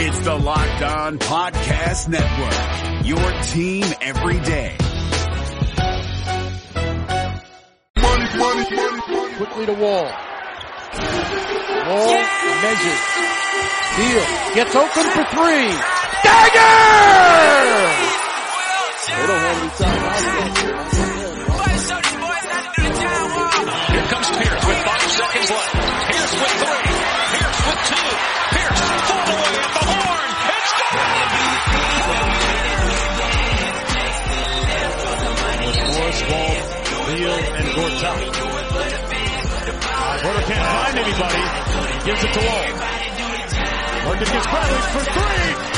It's the Locked On Podcast Network. Your team every day. Money, money, money, Quickly to Wall. Wall measures. Deal. Gets open for three. Dagger! They don't want to be Deal, and Porter can't find anybody. Gives it to Wall. Working gets Bradley for three.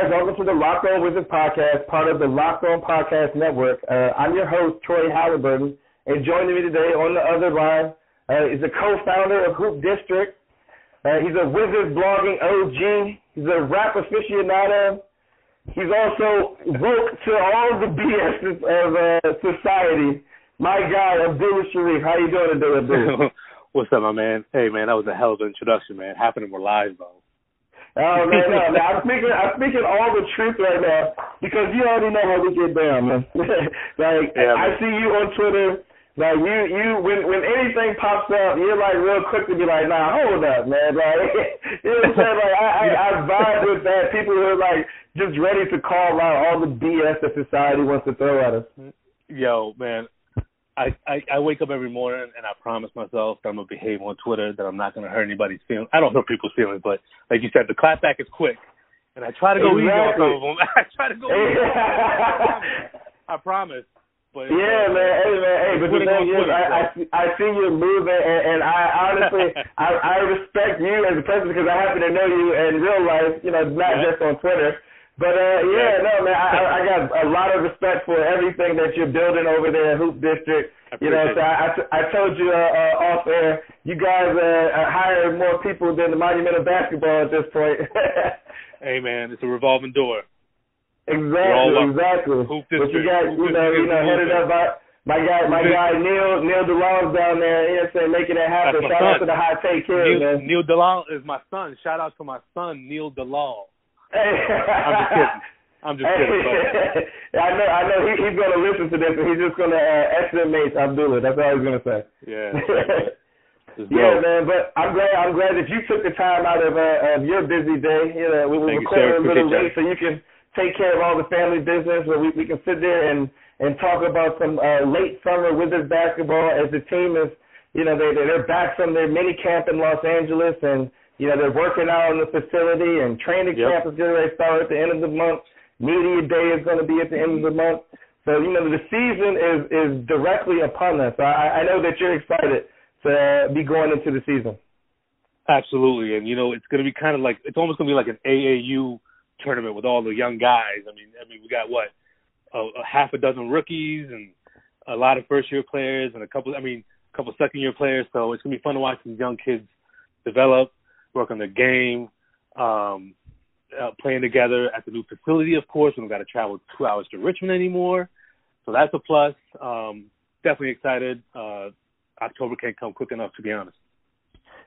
Guys, welcome to the Locked On Wizards podcast, part of the Locked On Podcast Network. Uh, I'm your host, Troy Halliburton, and joining me today on the other line uh, is a co-founder of Hoop District. Uh, he's a Wizards blogging OG. He's a rap aficionado. He's also woke to all the BS of uh, society. My guy, Abdullah Sharif. How you doing today? What's up, my man? Hey, man, that was a hell of an introduction, man. Happening we're live, though. Oh man, no, man, I'm speaking, I'm speaking all the truth right now because you already know how we get down, man. like Yeah, I see you on Twitter, like you, you, when when anything pops up, you're like real quick to be like, nah, hold up, man. Like, you know what I'm saying? Like I, I, I vibe with that. People who are like just ready to call out all the BS that society wants to throw at us. Yo, man, I, I I wake up every morning and I promise myself that I'm gonna behave on Twitter, that I'm not gonna hurt anybody's feelings. I don't hurt people's feelings, but like you said, the clapback is quick, and I try to go easy on some of them. I try to go easy. I promise. But Yeah, uh, man. Hey, man. Hey, but the thing is, I, I, see- I see you moving, and, and I honestly, I, I respect you as a person because I happen to know you in real life. You know, not Yeah. just on Twitter. But uh, yeah, no, man. I, I got a lot of respect for everything that you're building over there at Hoop District. You know, so I, I, I told you uh, uh, off air, you guys uh, uh, hire more people than the Monumental Basketball at this point. hey, man, it's a revolving door. Exactly, exactly. Hoop but you got, Hoop you know, district you know, headed up by my guy, my guy Neil Neil DeLong's down there. You know, saying making it happen. Shout out to the high take kid, Neil, man. Neil DeLong is my son. Shout out to my son, Neil DeLong. I'm just kidding. I'm just kidding. But I know, I know. He, he's gonna listen to this, and he's just gonna uh, estimate Abdullah. That's all he's gonna say. yeah, Yeah, man, but I'm glad I'm glad that you took the time out of uh, of your busy day. You know, we were recording a little late, so you can take care of all the family business. But we we can sit there and and talk about some uh, late summer Wizards basketball as the team is, you know, they they're back from their mini camp in Los Angeles and. You know, they're working out in the facility and training Yep. camp is going to start at the end of the month. Media day is going to be at the end of the month. So, you know, the season is, is directly upon us. I, I know that you're excited to be going into the season. Absolutely, and you know it's going to be kind of like it's almost going to be like an AAU tournament with all the young guys. I mean, I mean we got what a, a half a dozen rookies and a lot of first year players and a couple. I mean, a couple second year players. So it's going to be fun to watch these young kids develop, work on their game, um, uh, playing together at the new facility. Of course, we don't got to travel two hours to Richmond anymore, so that's a plus. Um, definitely excited. Uh, October can't come quick enough, to be honest.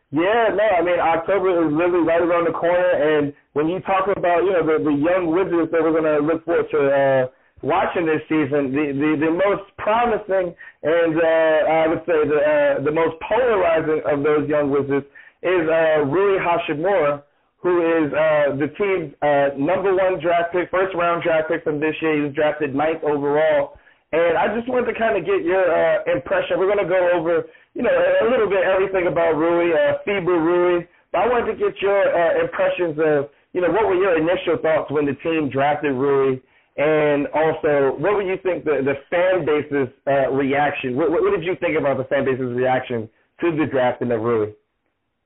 Yeah, no, I mean October is really right around the corner, and when you talk about you know the, the young Wizards that we're going to look forward to uh, watching this season, the the, the most promising and uh, I would say the uh, the most polarizing of those young Wizards is uh, Rui Hachimura, who is uh, the team's uh, number one draft pick, first round draft pick from this year. He was drafted ninth overall. And I just wanted to kind of get your uh, impression. We're going to go over, you know, a, little bit everything about Rui, uh, FIBA Rui. But I wanted to get your uh, impressions of, you know, what were your initial thoughts when the team drafted Rui? And also, what would you think the, the fan base's uh, reaction? What, what did you think about the fan base's reaction to the drafting of Rui?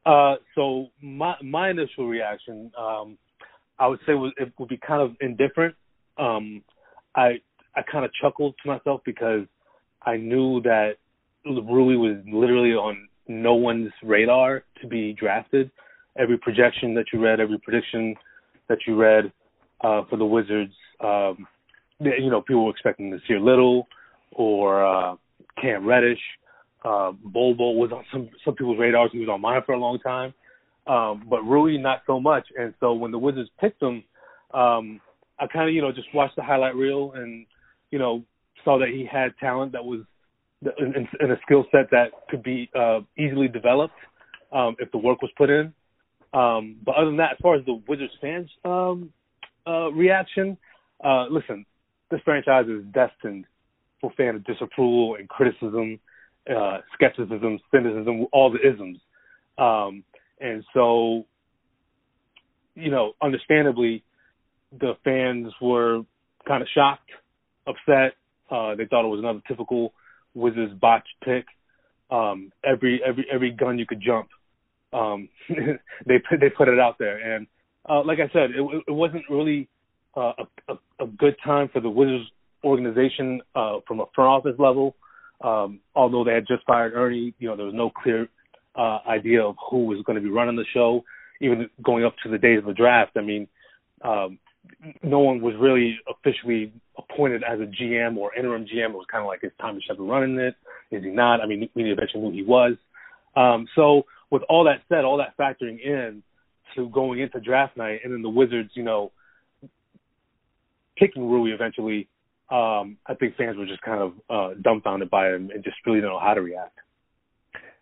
Uh, so my my initial reaction, um, I would say was it would be kind of indifferent. Um, I I kind of chuckled to myself because I knew that Rui was literally on no one's radar to be drafted. every projection that you read, every prediction that you read uh, for the Wizards. Um, you know, people were expecting Nassir Little or uh, Cam Reddish. Uh, Bol Bol was on some some people's radars. He was on mine for a long time, um, but Rui not so much. And so when the Wizards picked him, um, I kind of you know just watched the highlight reel and you know saw that he had talent that was in, in a skill set that could be uh, easily developed um, if the work was put in. Um, but other than that, as far as the Wizards fans' um, uh, reaction, uh, listen, this franchise is destined for fan disapproval and criticism, uh, skepticism, cynicism, all the isms. Um, and so, you know, understandably, the fans were kind of shocked, upset. Uh, they thought it was another typical Wizards botch pick. Um, every every every gun you could jump, um, they put they put it out there. And uh, like I said, it, it wasn't really uh, a, a, a good time for the Wizards organization uh, from a front office level. Um, although they had just fired Ernie, you know there was no clear uh, idea of who was going to be running the show. Even going up to the days of the draft, I mean, um, no one was really officially appointed as a GM or interim GM. It was kind of like, is Tommy Sheppard running it? Is he not? I mean, we eventually knew he was. Um, so with all that said, all that factoring in to going into draft night, and then the Wizards, you know, picking Rui eventually, um, I think fans were just kind of uh, dumbfounded by him and just Rui didn't know how to react.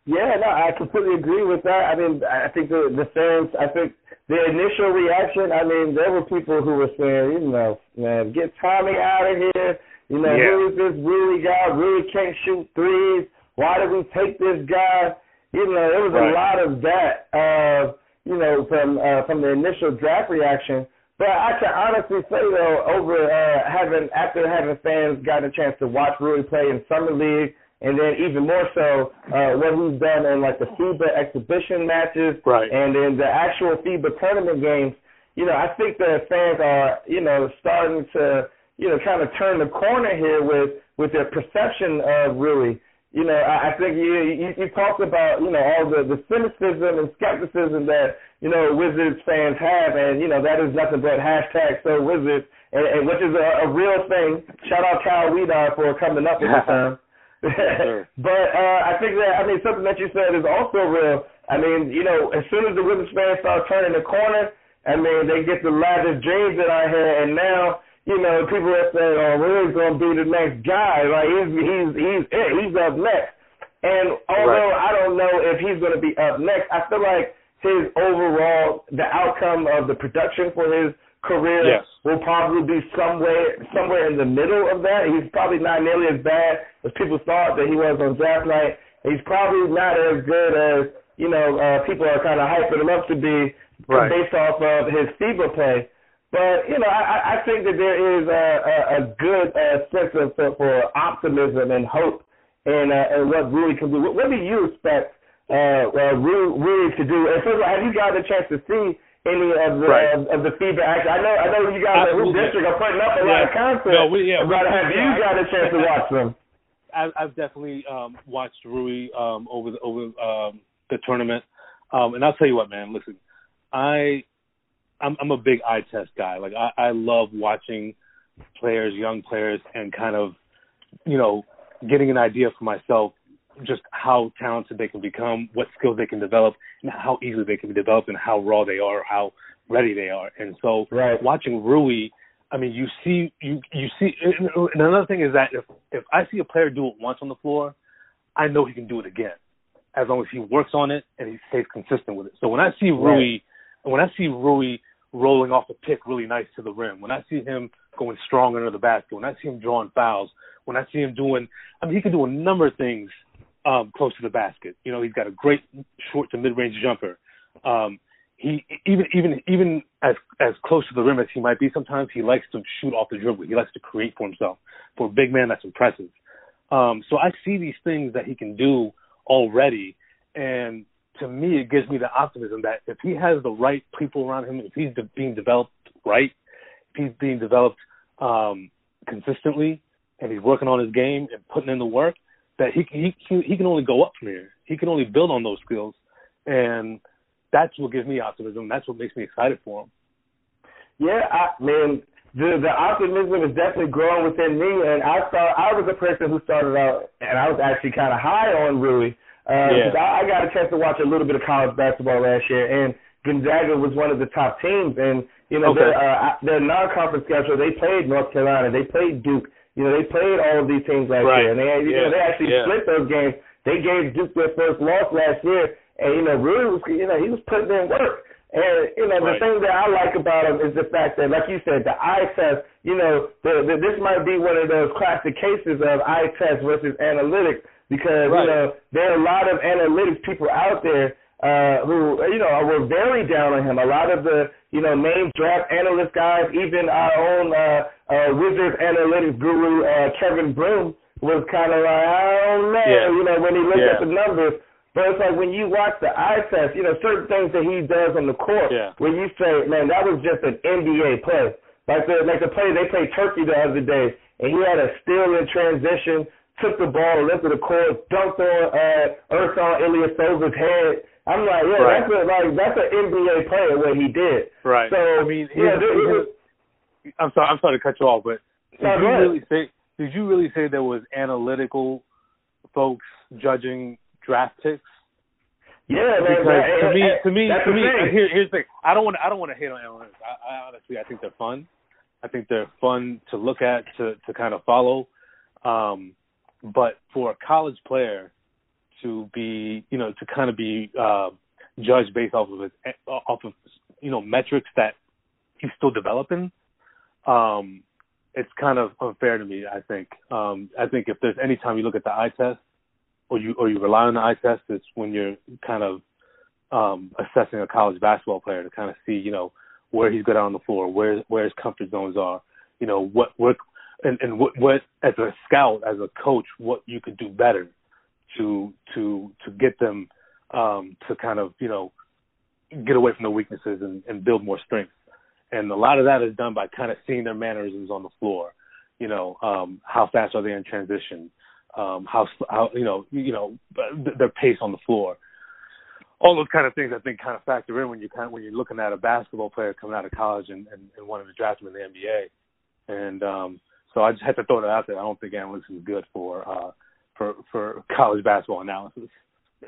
Yeah, no, I completely agree with that. I mean, I think the the fans, I think the initial reaction, I mean, there were people who were saying, you know, man, get Tommy out of here. You know, Yeah. who is this really guy? Rui can't shoot threes. Why did we take this guy? You know, there was Right. a lot of that, uh, you know, from uh, from the initial draft reaction. But I can honestly say though, over uh, having after having fans gotten a chance to watch Rui play in summer league, and then even more so uh, what he's done in like the FIBA exhibition matches, Right. and then the actual FIBA tournament games. You know, I think the fans are, you know, starting to, you know, kind of turn the corner here with with their perception of Rui. You know, I, I think you, you you talked about you know all the the cynicism and skepticism that you know Wizards fans have, and you know that is nothing but hashtag so Wizards, and, and which is a, a real thing. Shout out Kyle Weedar for coming up with the term. Sure. but uh, I think that I mean something that you said is also real. I mean, you know, as soon as the Wizards fans start turning the corner, I mean they get the lavish dreams that I had, and now you know people are saying, "Oh, Rui's gonna be the next guy." Like he's he's he's it. He's up next. And although I don't know if he's gonna be up next, I feel like his overall the outcome of the production for his career Yes. will probably be somewhere somewhere in the middle of that. He's probably not nearly as bad as people thought that he was on draft night. He's probably not as good as you know uh, people are kind of hyping him up to be Right. based off of his FIBA play. But you know, I, I- think that there is a, a, a good uh, sense of for, for optimism and hope, and uh, and what Rui can do. What, what do you expect uh, uh, Rui, Rui to do? And first of all, have you gotten a chance to see any of the Right. of, of the action? I know I know you guys at Hoop District are putting up a lot of Yeah. content. No, we- yeah, we- but have you yeah, I- got a chance to watch them? I, I've definitely um, watched Rui um, over the, over um, the tournament, um, and I'll tell you what, man. Listen, I I'm, I'm a big eye test guy. Like I, I love watching players, young players, and kind of you know getting an idea for myself just how talented they can become, what skills they can develop, and how easily they can be developed, and how raw they are, how ready they are. And so, Right. watching Rui, I mean, you see, you you see, and another thing is that if if I see a player do it once on the floor, I know he can do it again, as long as he works on it and he stays consistent with it. So when I see Rui, when I see Rui rolling off a pick really nice to the rim, when I see him going strong under the basket, when I see him drawing fouls, when I see him doing, I mean, he can do a number of things um, close to the basket. You know, he's got a great short to mid range jumper. Um, he even even even as as close to the rim as he might be, sometimes he likes to shoot off the dribble. He likes to create for himself. For a big man, that's impressive. Um, so I see these things that he can do already, and to me, it gives me the optimism that if he has the right people around him, if he's de- being developed right, if he's being developed um, consistently, and he's working on his game and putting in the work, that he he he, can only go up from here. He can only build on those skills, and that's what gives me optimism. That's what makes me excited for him. Yeah, I mean, the the optimism is definitely growing within me, and I thought I was a person who started out, and I was actually kind of high on Rui. Uh, Yeah. I, I got a chance to watch a little bit of college basketball last year, and Gonzaga was one of the top teams, and you know Okay. their uh, their non-conference schedule, they played North Carolina, they played Duke, you know they played all of these teams last Right. year, and they you know they actually Yeah. split those games. They gave Duke their first loss last year, and you know Rui was you know he was putting in work. And you know the Right. thing that I like about him is the fact that, like you said, the eye test. You know, the, the, this might be one of those classic cases of eye test versus analytics because Right. you know there are a lot of analytics people out there uh, who you know were very down on him. A lot of the you know name draft analyst guys, even our own uh, uh, Wizards analytics guru uh, Kevin Broom was kind of like I don't know, Yeah. you know, when he looked Yeah. at the numbers. But it's like when you watch the eye test, you know, certain things that he does on the court Yeah. where you say, man, that was just an NBA play. Like the like the play they played Turkey the other day, and he had a steal in transition, took the ball, lifted the court, dunked on uh, Ersan Ilyasova's head. I'm like, yeah, Right. that's a like that's an NBA player what he did. Right. So I mean, yeah, here's- there- it was- I'm sorry. I'm sorry to cut you off, but did you go really say? Did you really say there was analytical folks judging draft picks? yeah, man. Because that- to me, that- to me, that's to me, here, here's the thing. I don't want to. I don't want to hate on analytics. I, I honestly, I think they're fun. I think they're fun to look at, to to kind of follow. Um, but for a college player to be, you know, to kind of be uh, judged based off of his, off of, you know, metrics that he's still developing, um, it's kind of unfair to me. I think. Um, I think if there's any time you look at the eye test, or you or you rely on the eye test, it's when you're kind of um, assessing a college basketball player to kind of see, you know, where he's good on the floor, where where his comfort zones are, you know, what what and and what what as a scout, as a coach, what you could do better to to to get them um, to kind of you know get away from the weaknesses and, and build more strength. And a lot of that is done by kind of seeing their mannerisms on the floor. You know, um, how fast are they in transition? Um, how how you know you know their pace on the floor. All those kind of things I think kind of factor in when you kind of, when you're looking at a basketball player coming out of college and, and, and wanting to draft him in the NBA. And um, so I just had to throw that out there. I don't think analytics is good for uh, for for college basketball analysis.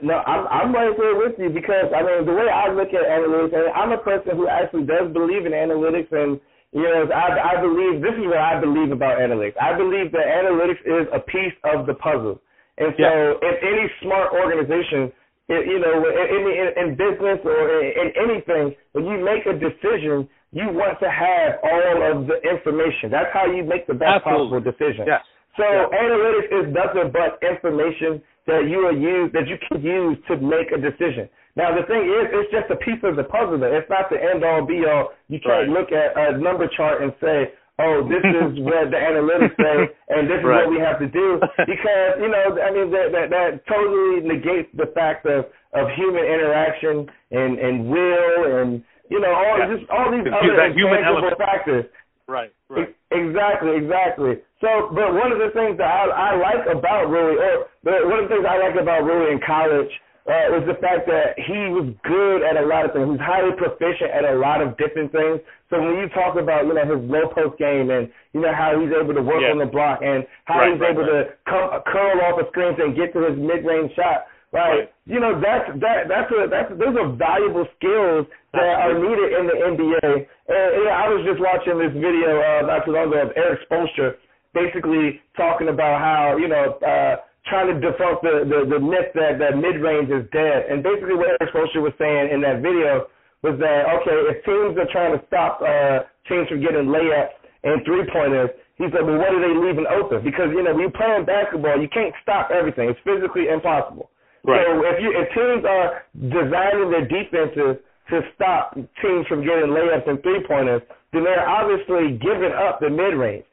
No, I'm I'm right there with you because I mean the way I look at analytics, and I'm a person who actually does believe in analytics, and you know I I believe this is what I believe about analytics. I believe that analytics is a piece of the puzzle, and so if any smart organization, you know, in, in, in business or in, in anything, when you make a decision, you want to have all of the information. That's how you make the best Absolutely. possible decision. Yes. So Yeah. analytics is nothing but information that you are use that you can use to make a decision. Now the thing is, it's just a piece of the puzzle. Though. It's not the end all be all. You can't Right. look at a number chart and say, "Oh, this is what the analytics say, and this is Right. what we have to do," because you know, I mean, that that, that totally negates the fact of of human interaction and and will and you know all Yeah. just all these other that human element. factors. Right. E- Exactly, exactly. So, but one of the things that I, I like about Rui, or but one of the things I like about Rui in college, uh, was the fact that he was good at a lot of things. He's highly proficient at a lot of different things. So when you talk about you know his low post game and you know how he's able to work Yeah. on the block and how Right, he's right, able right. to come curl off the screens and get to his mid range shot. Right. Right. You know that's that that's a that's those are valuable skills that are needed in the NBA. And know, I was just watching this video uh, not too long ago of Erik Spoelstra basically talking about how you know uh, trying to debunk the the, the myth that that mid range is dead. And basically, what Erik Spoelstra was saying in that video was that okay, if teams are trying to stop uh, teams from getting layups and three pointers. He said, well, what are they leaving open? Because, you know, when you're playing basketball, you can't stop everything. It's physically impossible. Right. So if you if teams are designing their defenses to stop teams from getting layups and three pointers, then they're obviously giving up the mid range.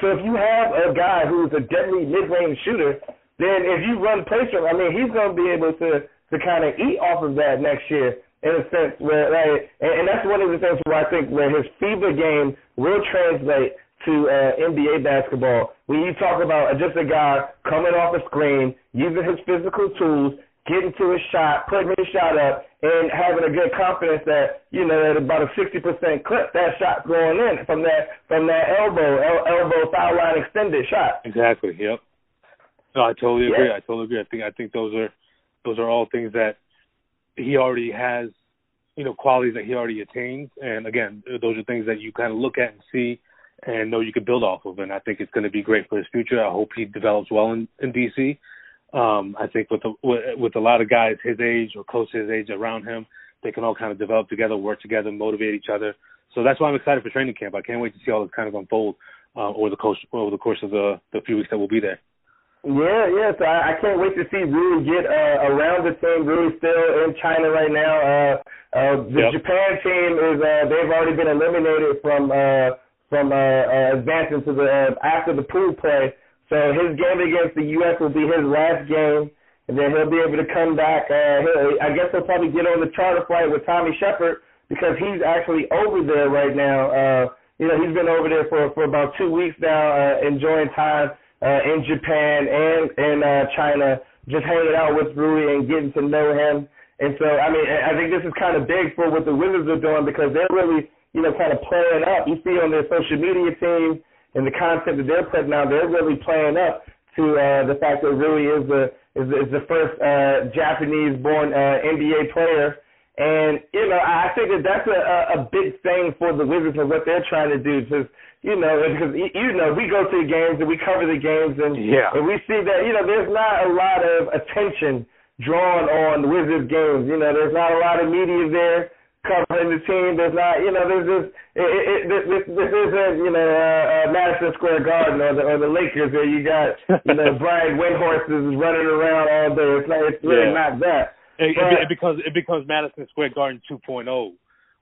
So if you have a guy who's a deadly mid range shooter, then if you run placement, I mean he's gonna be able to to kind of eat off of that next year in a sense where like and, and that's one of the things where I think where his FIBA game will translate to uh, NBA basketball. When you talk about just a guy coming off a screen, using his physical tools, getting to his shot, putting his shot up, and having a good confidence that you know at about a sixty percent clip that shot going in from that from that elbow el- elbow foul line extended shot. Exactly. Yep. No, I totally agree. Yeah. I totally agree. I think I think those are those are all things that he already has, you know, qualities that he already attains. And again, those are things that you kind of look at and see and know you can build off of. And I think it's going to be great for his future. I hope he develops well in, in DC. Um, I think with, with with a lot of guys his age or close to his age around him, they can all kind of develop together, work together, motivate each other. So that's why I'm excited for training camp. I can't wait to see all this kind of unfold uh, over the course over the course of the the few weeks that we'll be there. Yeah, yeah. So I, I can't wait to see Rui get uh, around the team. Rui's still in China right now. Uh, uh, the Yep. Japan team is uh, they've already been eliminated from uh, from uh, uh, advancing to the uh, after the pool play. So his game against the U.S. will be his last game, and then he'll be able to come back. Uh, he'll, I guess he'll probably get on the charter flight with Tommy Sheppard because he's actually over there right now. Uh, you know, he's been over there for for about two weeks now, uh, enjoying time uh, in Japan and in uh, China, just hanging out with Rui and getting to know him. And so, I mean, I think this is kind of big for what the Wizards are doing because they're really, you know, kind of playing up. You see on their social media team and the content that they're putting out, they're really playing up to uh, the fact that Rui is the is, is the first uh, Japanese-born uh, NBA player. And you know, I think that that's a, a big thing for the Wizards and what they're trying to do. Because you know, because you you know, we go to the games and we cover the games, and Yeah. and we see that you know, there's not a lot of attention drawn on the Wizards games. You know, there's not a lot of media there covering the team. There's not, you know, there's just it, it, this, this this isn't you know uh, uh, Madison Square Garden or the or the Lakers where you got you know Brian Windhorsts running around all day. It's not, it's really Yeah. not that. It, it, But- it becomes it becomes Madison Square Garden 2.0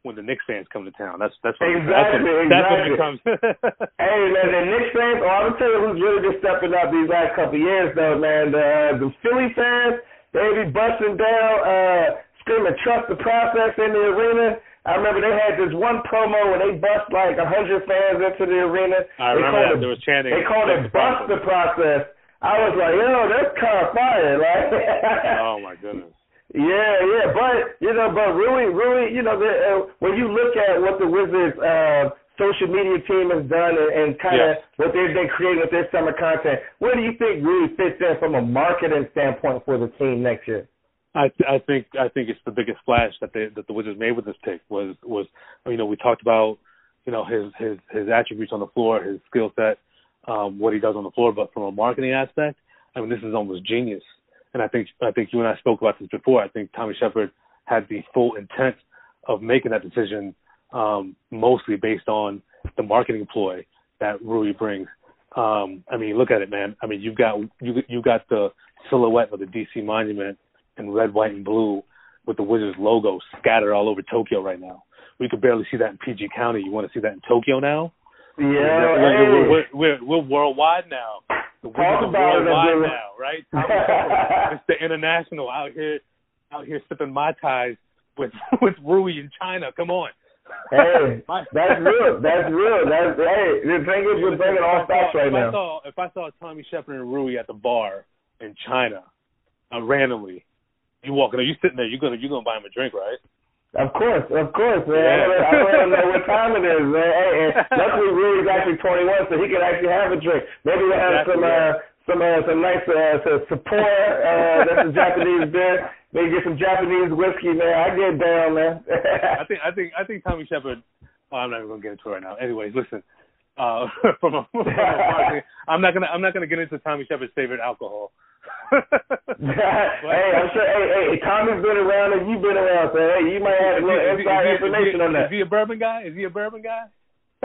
when the Knicks fans come to town. That's that's what, Exactly, that's what, exactly. that's what it becomes. Hey man, the Knicks fans. Oh, I'm gonna tell you who's really been stepping up these last couple of years, though, man. The uh, the Philly fans, they be busting down, uh, screaming "Trust the process" in the arena. I remember they had this one promo when they bust like a hundred fans into the arena. I They remember called that. it- There was chanting. They called it "Bust the process." I was like, yo, that's kind of fire? Oh my goodness. Yeah, yeah, but you know, but Rui, really, you know, the, uh, when you look at what the Wizards uh, social media team has done and, and kind of Yes. what they've been creating with their summer content, where do you think really fits in from a marketing standpoint for the team next year? I th- I think I think it's the biggest splash that they that the Wizards made with this pick was was you know we talked about you know his his his attributes on the floor, his skill set, um, what he does on the floor, but from a marketing aspect, I mean this is almost genius. And I think I think you and I spoke about this before. I think Tommy Sheppard had the full intent of making that decision, um, mostly based on the marketing ploy that Rui brings. Um, I mean, look at it, man. I mean, you've got you you got the silhouette of the DC monument in red, white, and blue with the Wizards logo scattered all over Tokyo right now. We could barely see that in PG County. You want to see that in Tokyo now? Yeah, we're, we're, we're, we're, worldwide now. The Talk Wizards are about it, worldwide Abdullah. now, right? It's the international out here, out here sipping mai tais with with Rui in China. Come on. hey, that's real. That's real. That's hey. The thing is, we're bringing all facts right if I now. saw if I saw Tommy Sheppard and Rui at the bar in China, uh, randomly, you walking, are you sitting there? You gonna you gonna buy him a drink, right? Of course, of course, man. Yeah. I don't- know what time it is, man. Hey, and luckily Rui's actually 21, so he can actually have a drink. Maybe we'll have Exactly, some uh, some uh, some nice uh, some Sapporo. Uh, that's a Japanese beer. Maybe get some Japanese whiskey, man. I get down, man. I think I think I think Tommy Sheppard. Oh, I'm not even gonna get into it right now. Anyways, listen. Uh, from a, from a I'm not gonna I'm not gonna get into Tommy Sheppard's favorite alcohol. hey, I'm sure. Hey, hey, Tommy's been around and you've been around, so hey, you might have a little Is he- inside he- information he, on that. Is he a bourbon guy? Is he a bourbon guy?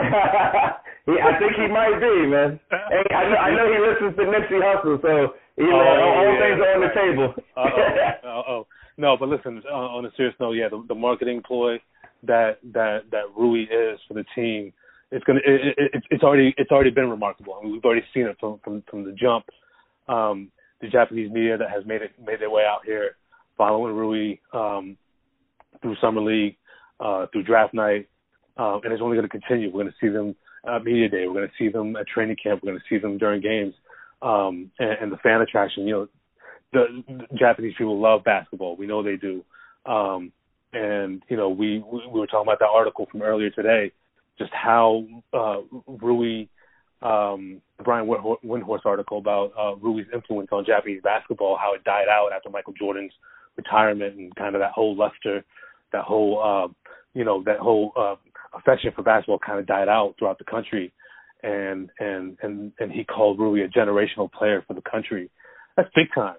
he, I think he might be, man. Hey, I know, I know he listens to Nipsey Hussle, so you know Oh, all, all yeah, things are on the table. Uh oh. No, but listen. Uh, on a serious note, yeah, the, the marketing ploy that that that Rui is for the team, it's gonna. It, it, it's it's already it's already been remarkable. I mean, we've already seen it from from from the jump. Um, the Japanese media that has made it made their way out here, following Rui um, through summer league, uh, through draft night, um, and it's only going to continue. We're going to see them at media day. We're going to see them at training camp. We're going to see them during games, um, and, and the fan attraction. You know, the, the Japanese people love basketball. We know they do. Um, and you know, we we were talking about that article from earlier today, just how uh, Rui, um, the Brian Windhorst article about uh, Rui's influence on Japanese basketball, how it died out after Michael Jordan's retirement, and kind of that whole luster, that whole uh, you know that whole uh, affection for basketball kind of died out throughout the country, and and and and he called Rui a generational player for the country. That's big time.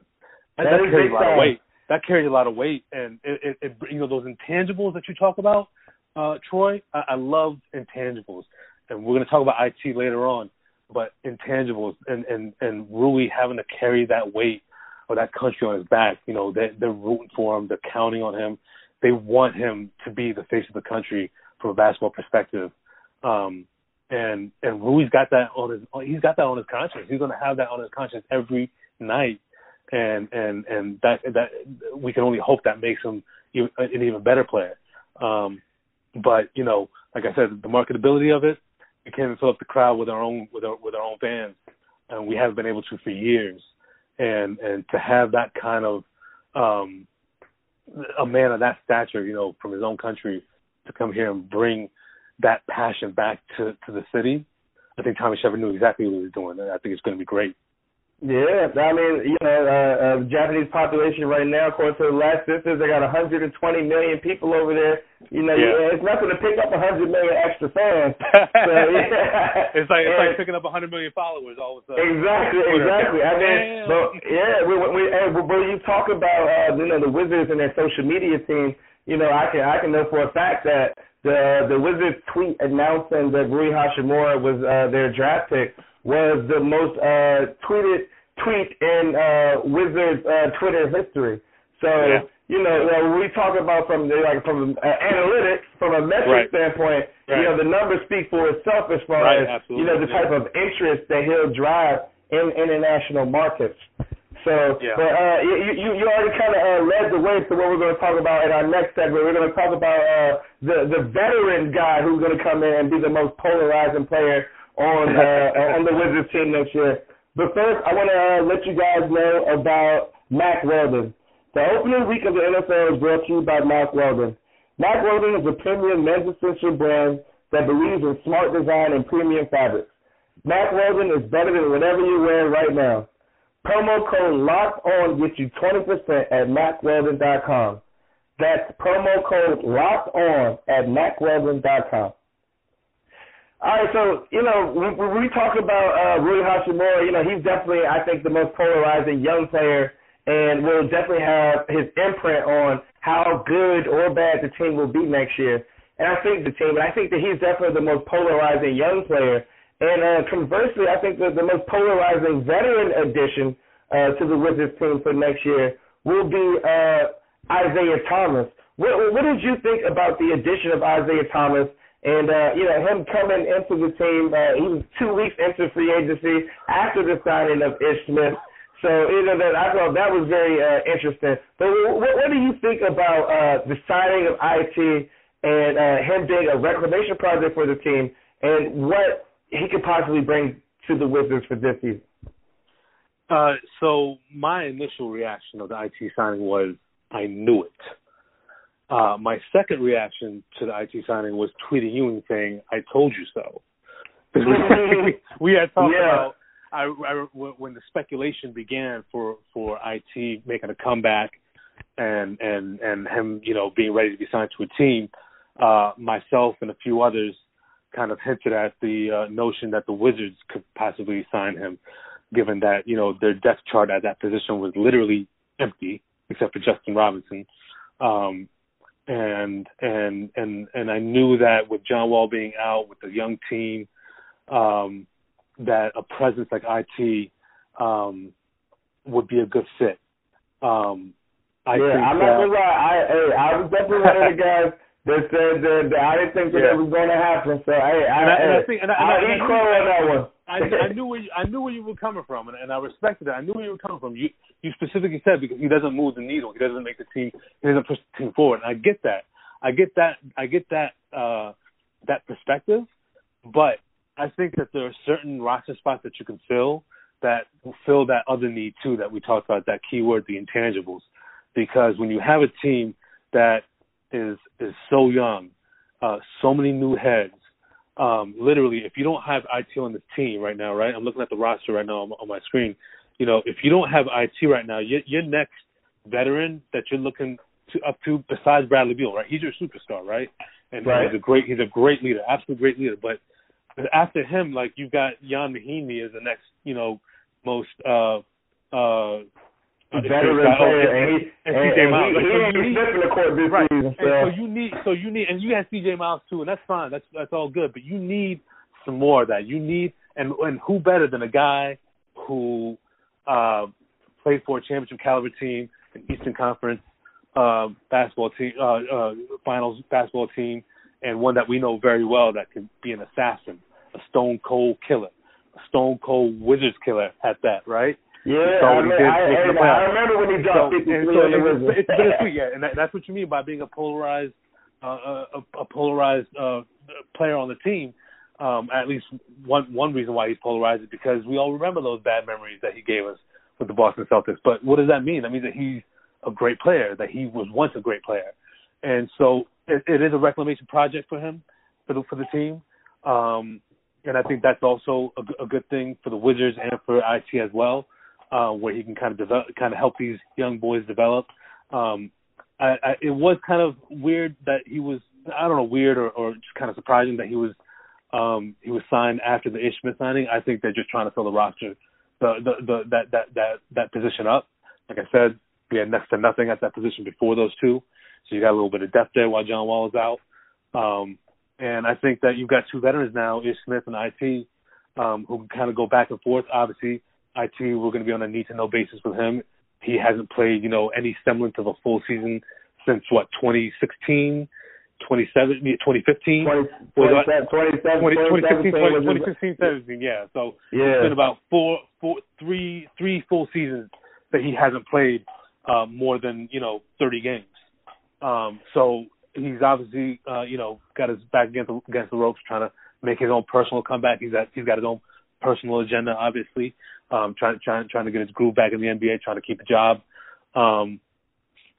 That, That that carries a lot time. of weight. That carries a lot of weight, and it, it, it you know those intangibles that you talk about, uh, Troy. I, I love intangibles, and we're going to talk about IT later on. But intangibles and and and Rui having to carry that weight of that country on his back. You know they they're rooting for him. They're counting on him. They want him to be the face of the country from a basketball perspective. Um, and and Rui's got that on his he's got that on his conscience. He's going to have that on his conscience every night, and and and that that we can only hope that makes him an even better player. Um, but you know, like I said, the marketability of it, we can't fill up the crowd with our own with our with our own fans, and we haven't been able to for years. And and to have that kind of um, a man of that stature, you know, from his own country, to come here and bring that passion back to to the city, I think Tommy Sheppard knew exactly what he was doing. and I think it's going to be great. Yeah, I mean, you know, uh, uh, Japanese population right now, according to the last census, they got 120 million people over there. You know, Yeah. yeah. it's nothing to pick up 100 million extra fans. So, yeah. it's like it's And- like picking up 100 million followers all of a sudden. Exactly, exactly. I mean, Damn. but yeah, we, we, but when you talk about uh, you know the Wizards and their social media team, you know I can I can know for a fact that the the Wizards tweet announcing that Rui Hachimura was uh, their draft pick was the most uh, tweeted tweet in uh, Wizards uh, Twitter history. So Yeah. you know, you know, when we talk about from the, like from uh, analytics, from a metric Right. standpoint, you know the numbers speak for itself as far Right, as absolutely, you know the yeah. type of interest that he'll drive in international markets. So, Yeah. but uh, you you you already kind of uh, led the way to what we're going to talk about in our next segment. We're going to talk about uh, the the veteran guy who's going to come in and be the most polarizing player on uh, on the Wizards team next year. But first, I want to uh, let you guys know about Mack Weldon. The opening week of the NFL is brought to you by Mack Weldon. Mack Weldon is a premium men's essential brand that believes in smart design and premium fabrics. Mac Weldon is better than whatever you're wearing right now. Promo code LOCKED ON gets you 20% at MackWeldon.com. That's promo code LOCKED ON at MackWeldon.com. All right, so you know when, we talk about uh, Rui Hachimura, you know he's definitely I think the most polarizing young player, and will definitely have his imprint on how good or bad the team will be next year. And I think the team, and I think that he's definitely the most polarizing young player. And uh, conversely, I think that the most polarizing veteran addition uh, to the Wizards team for next year will be uh, Isaiah Thomas. What, what did you think about the addition of Isaiah Thomas? And uh, you know him coming into the team, uh, he was two weeks into free agency after the signing of Ish Smith. So you know that I thought that was very uh, interesting. But what, what do you think about uh, the signing of IT and uh, him being a reclamation project for the team, and what he could possibly bring to the Wizards for this season? Uh, so my initial reaction of the IT signing was I knew it. Uh, my second reaction to the IT signing was tweeting you and saying I told you so." we, had talked Yeah. about I, I when the speculation began for for IT making a comeback and and and him you know being ready to be signed to a team. Uh, myself and a few others kind of hinted at the uh, notion that the Wizards could possibly sign him, given that you know their depth chart at that position was literally empty except for Justin Robinson. Um, and and and and I knew that with John Wall being out, with the young team, um, that a presence like IT um, would be a good fit. Um, I yeah, I'm that, not gonna lie. I hey, I was definitely one of the guys that said that, that I didn't think that Yeah. it was going to happen. So hey, I, And I- and I think- and I- and I- I knew- on that one. I, I knew where you, I knew where you were coming from, and, and I respected it. I knew where you were coming from. You you specifically said because he doesn't move the needle, he doesn't make the team, he doesn't push the team forward. And I get that. I get that. I get that. Uh, that perspective, but I think that there are certain roster spots that you can fill that will fill that other need too that we talked about that keyword the intangibles because when you have a team that is is so young uh so many new heads. Um literally if you don't have IT on the team right now right I'm looking at the roster right now on, on my screen you know if you don't have IT right now your your next veteran that you're looking to up to besides Bradley Beal right he's your superstar right? And Right. he's a great he's a great leader absolute great leader. But after him, like you've got Ian Mahinmi as the next, you know, most uh uh veteran player, and- and and and, Miles. he, he So you need- sniffing the court this right. season. So. so you need so you need and you have CJ Miles too, and that's fine. That's that's all good. But you need some more of that. You need and and who better than a guy who uh played for a championship caliber team, an Eastern Conference uh, basketball team, uh, uh, finals basketball team, and one that we know very well that can be an assassin, a stone cold killer, a stone cold Wizards killer at that, right? Yeah, I, mean, I, was I remember when he dropped So, 53 and so it's, it's bittersweet, yeah, and that, that's what you mean by being a polarized, uh, a, a polarized uh, player on the team. Um, at least one one reason why he's polarized is because we all remember those bad memories that he gave us with the Boston Celtics. But what does that mean? That means that he's a great player, that he was once a great player, and so it, it is a reclamation project for him, for the for the team. Um, and I think that's also a, a good thing for the Wizards and for IT as well, uh, where he can kind of develop, kind of help these young boys develop. Um, I, I, it was kind of weird that he was, I don't know, weird or, or just kind of surprising that he was, um, he was signed after the Ish Smith signing. I think they're just trying to fill the roster, the, the, the that that that that position up. Like I said, we had next to nothing at that position before those two, so you got a little bit of depth there while John Wall is out. Um, and I think that you've got two veterans now, Ish Smith and IT, um, who can kind of go back and forth. Obviously, IT, we're going to be on a need to know basis with him. He hasn't played, you know, any semblance of a full season since what 2016, 27, yeah, 2015, 20, 27, 27, 20, 2015, 2017 was 2016, 17. Yeah, so Yeah. it's been about four, four, three, three full seasons that he hasn't played uh, more than you know 30 games. Um, so he's obviously uh, you know got his back against the, against the ropes, trying to make his own personal comeback. He's got he's got his own personal agenda, obviously, um, trying trying trying to get his groove back in the NBA, trying to keep a job. Um,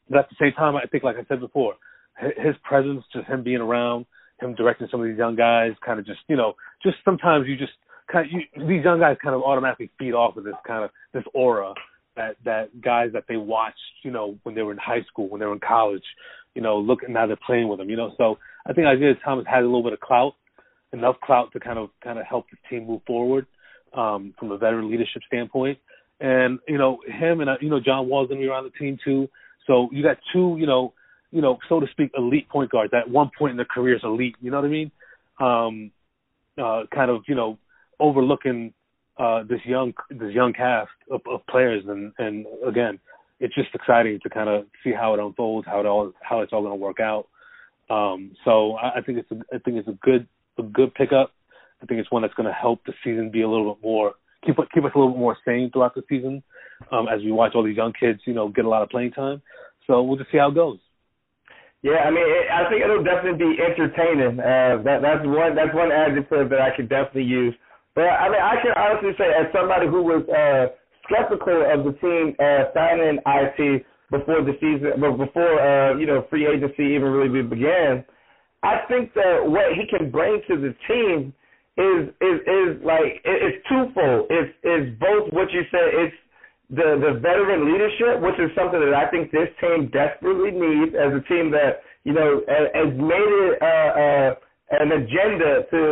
but at the same time, I think, like I said before, his presence, just him being around, him directing some of these young guys, kind of just you know, just sometimes you just kind of you, these young guys kind of automatically feed off of this kind of this aura that that guys that they watched, you know, when they were in high school, when they were in college, you know, look now they're playing with him, you know. So I think Isaiah Thomas has a little bit of clout, enough clout to kind of kind of help the team move forward um, from a veteran leadership standpoint. And you know, him and uh, you know John Wall's gonna be around the team too. So you got two, you know, you know, so to speak, elite point guards. At one point in their careers, elite. You know what I mean? Um, uh, kind of, you know, overlooking uh, this young this young cast of, of players, and and again, it's just exciting to kind of see how it unfolds, how it all how it's all going to work out. Um, so I, I think it's a, I think it's a good a good pickup. I think it's one that's going to help the season be a little bit more keep keep us a little bit more sane throughout the season um, as we watch all these young kids, you know, get a lot of playing time. So we'll just see how it goes. Yeah, I mean, it, I think it'll definitely be entertaining. Uh, that that's one that's one adjective that I could definitely use. But I mean, I can honestly say, as somebody who was uh, skeptical of the team uh, signing IT before the season, but before uh, you know free agency even really began, I think that what he can bring to the team is is is like it's twofold. It's it's both what you said. It's the the veteran leadership, which is something that I think this team desperately needs as a team that you know has made it uh, uh, an agenda to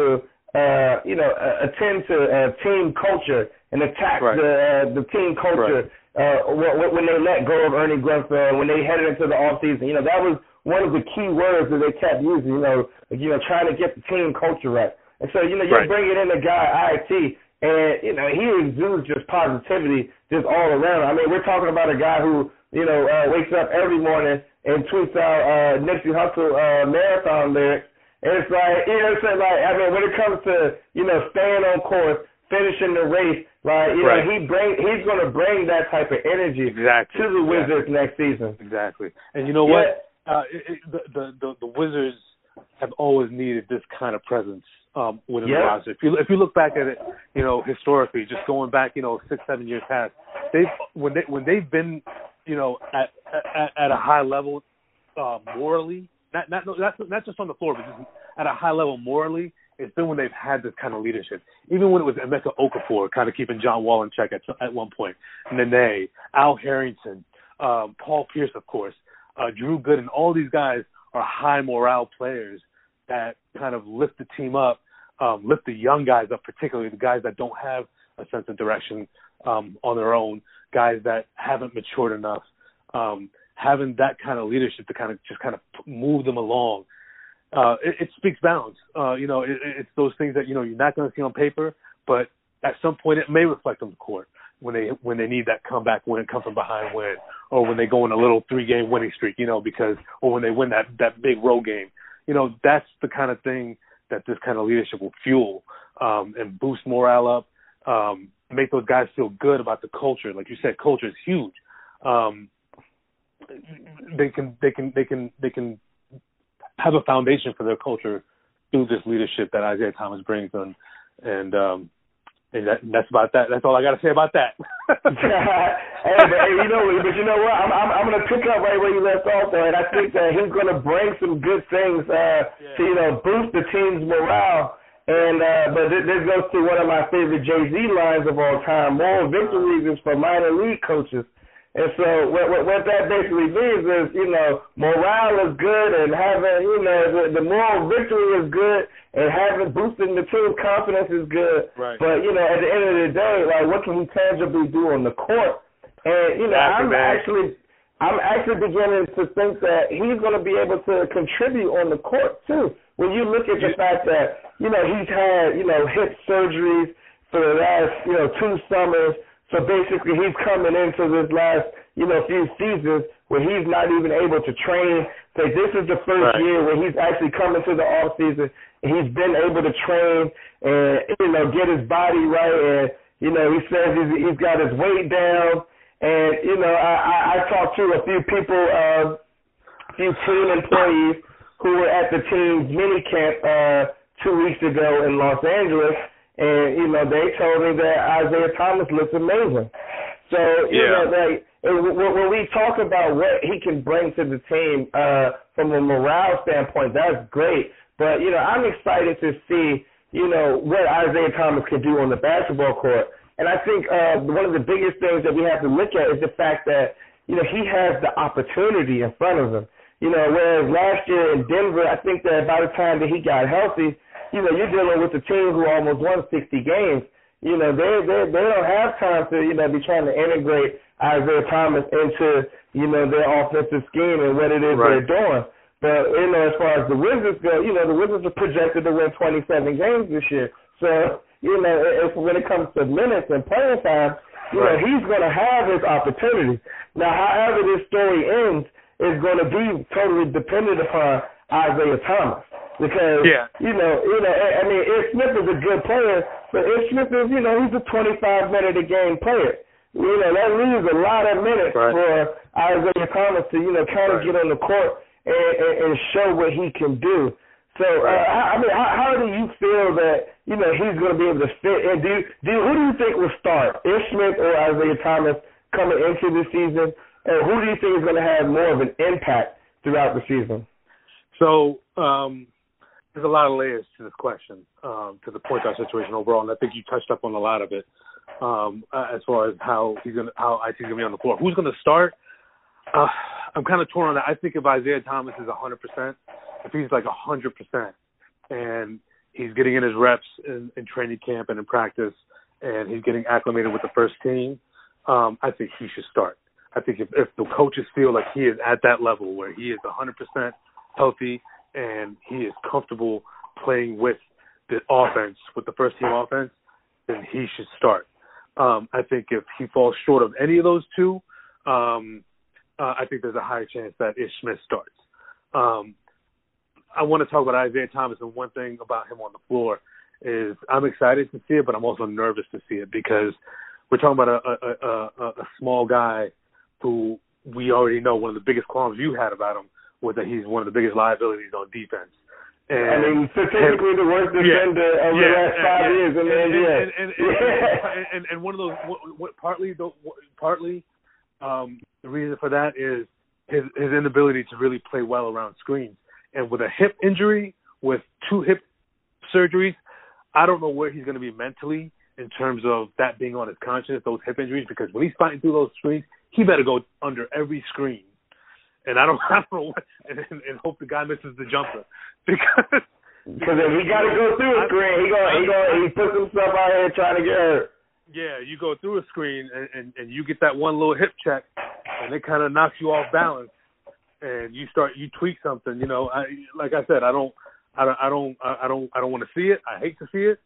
uh, you know uh, attend to uh, team culture and attack Right. the uh, the team culture. Uh, when they let go of Ernie Grunfeld, when they headed into the off season, you know that was one of the key words that they kept using. You know, like, you know, trying to get the team culture right. And so, you know, you're Right. bringing in a guy, IT, and, you know, he exudes just positivity just all around. I mean, we're talking about a guy who, you know, uh, wakes up every morning and tweets out uh, Nipsey Hussle uh, marathon lyrics. And it's like, you know what I'm saying? Like, I mean, when it comes to, you know, staying on course, finishing the race, like, you Right. know, he bring, he's going to bring that type of energy Exactly. to the Yeah. Wizards next season. Exactly. And you know what? Uh, it, it, the, the the the Wizards have always needed this kind of presence um, within Yeah. the roster. If you if you look back at it, you know, historically, just going back, you know, six seven years past, they've when they when they've been, you know, at at, at a high level, uh, morally, not not not not just on the floor, but just at a high level morally, it's been when they've had this kind of leadership. Even when it was Emeka Okafor kind of keeping John Wall in check at at one point, Nene, Al Harrington, um, Paul Pierce, of course, uh, Drew Gooden, all these guys are high morale players that kind of lift the team up, um, lift the young guys up, particularly the guys that don't have a sense of direction um, on their own, guys that haven't matured enough. Um, having that kind of leadership to kind of just kind of move them along, uh, it, it speaks balance. Uh, you know, it, it's those things that you know you're not going to see on paper, but at some point it may reflect on the court when they when they need that comeback win, come from behind win, or when they go on a little three game winning streak, you know, because or when they win that that big road game, you know, that's the kind of thing that this kind of leadership will fuel um, and boost morale up, um, make those guys feel good about the culture. Like you said, culture is huge. Um, they can they can they can they can have a foundation for their culture through this leadership that Isaiah Thomas brings them, and um, and that, that's about that. That's all I got to say about that. hey, but, hey, you know, but you know what? I'm I'm, I'm going to pick up right where you left off, though, and I think that he's going to bring some good things uh, to you know boost the team's morale. And uh, but this, this goes to one of my favorite Jay Z lines of all time: "Moral victories is for minor league coaches." And so what, what, what that basically means is, you know, morale is good and having, you know, the, the moral victory is good and having boosting the team's confidence is good. Right. But you know, at the end of the day, like, what can we tangibly do on the court? And you know, Exactly, I'm man. actually, I'm actually beginning to think that he's going to be able to contribute on the court too. When you look at the fact that you know he's had you know hip surgeries for the last you know two summers. So basically, he's coming into this last, you know, few seasons where he's not even able to train. So this is the first Right. year where he's actually coming to the off season and he's been able to train and you know get his body right. And you know, he says he's, he's got his weight down. And you know, I, I, I talked to a few people, uh, a few team employees who were at the team's mini camp uh, two weeks ago in Los Angeles. And you know they told me that Isaiah Thomas looks amazing. So you Yeah. know, like when when we talk about what he can bring to the team uh, from a morale standpoint, that's great. But you know, I'm excited to see you know what Isaiah Thomas can do on the basketball court. And I think uh, one of the biggest things that we have to look at is the fact that you know he has the opportunity in front of him. You know, whereas last year in Denver, I think that by the time that he got healthy, you know, you're dealing with a team who almost won 60 games. You know, they they they don't have time to you know be trying to integrate Isaiah Thomas into you know their offensive scheme and what it is Right. they're doing. But you know, as far as the Wizards go, you know, the Wizards are projected to win 27 games this year. So you know, if when it comes to minutes and playing time, you know, he's going to have his opportunity. Now, however this story ends is going to be totally dependent upon Isaiah Thomas. Because Yeah. you know, you know, I mean, Ish Smith is a good player, but Ish Smith is, you know, he's a 25 minute a game player. You know, that leaves a lot of minutes Right. for Isaiah Thomas to, you know, kind of Right. get on the court and, and, and show what he can do. So, uh, Right. I I mean, how, how do you feel that you know he's going to be able to fit? And do you, do you, who do you think will start, Ish Smith or Isaiah Thomas coming into the season? And who do you think is going to have more of an impact throughout the season? So um, there's a lot of layers to this question, um, to the point guard situation overall, and I think you touched up on a lot of it um, as far as how he's gonna how IT's gonna be on the floor. Who's gonna start? Uh, I'm kind of torn on that. I think if Isaiah Thomas is 100%, if he's like 100%, and he's getting in his reps in, in training camp and in practice, and he's getting acclimated with the first team, um, I think he should start. I think if, if the coaches feel like he is at that level where he is 100% healthy and he is comfortable playing with the offense, with the first team offense, then he should start. Um, I think if he falls short of any of those two, um, uh, I think there's a higher chance that Ish Smith starts. Um, I want to talk about Isaiah Thomas, and one thing about him on the floor is I'm excited to see it, but I'm also nervous to see it because we're talking about a, a, a, a, small guy who we already know one of the biggest qualms you had about him was that he's one of the biggest liabilities on defense. And, I mean, statistically the worst defender of the last five yeah. years in the and, NBA. And, and, and, and, and, one of those, what, what, partly, though, partly, um, the reason for that is his his inability to really play well around screens. And with a hip injury, with two hip surgeries, I don't know where he's going to be mentally in terms of that being on his conscience, those hip injuries, because when he's fighting through those screens, he better go under every screen. And I don't, I don't know what, and, and, hope the guy misses the jumper because. Because if he got to go through a screen, he go, he go, he puts himself out here trying to get hurt. Yeah, you go through a screen and, and, and you get that one little hip check, and it kind of knocks you off balance, and you start you tweak something. You know, I like I said, I don't, I don't, I don't, I don't, I don't want to see it. I hate to see it,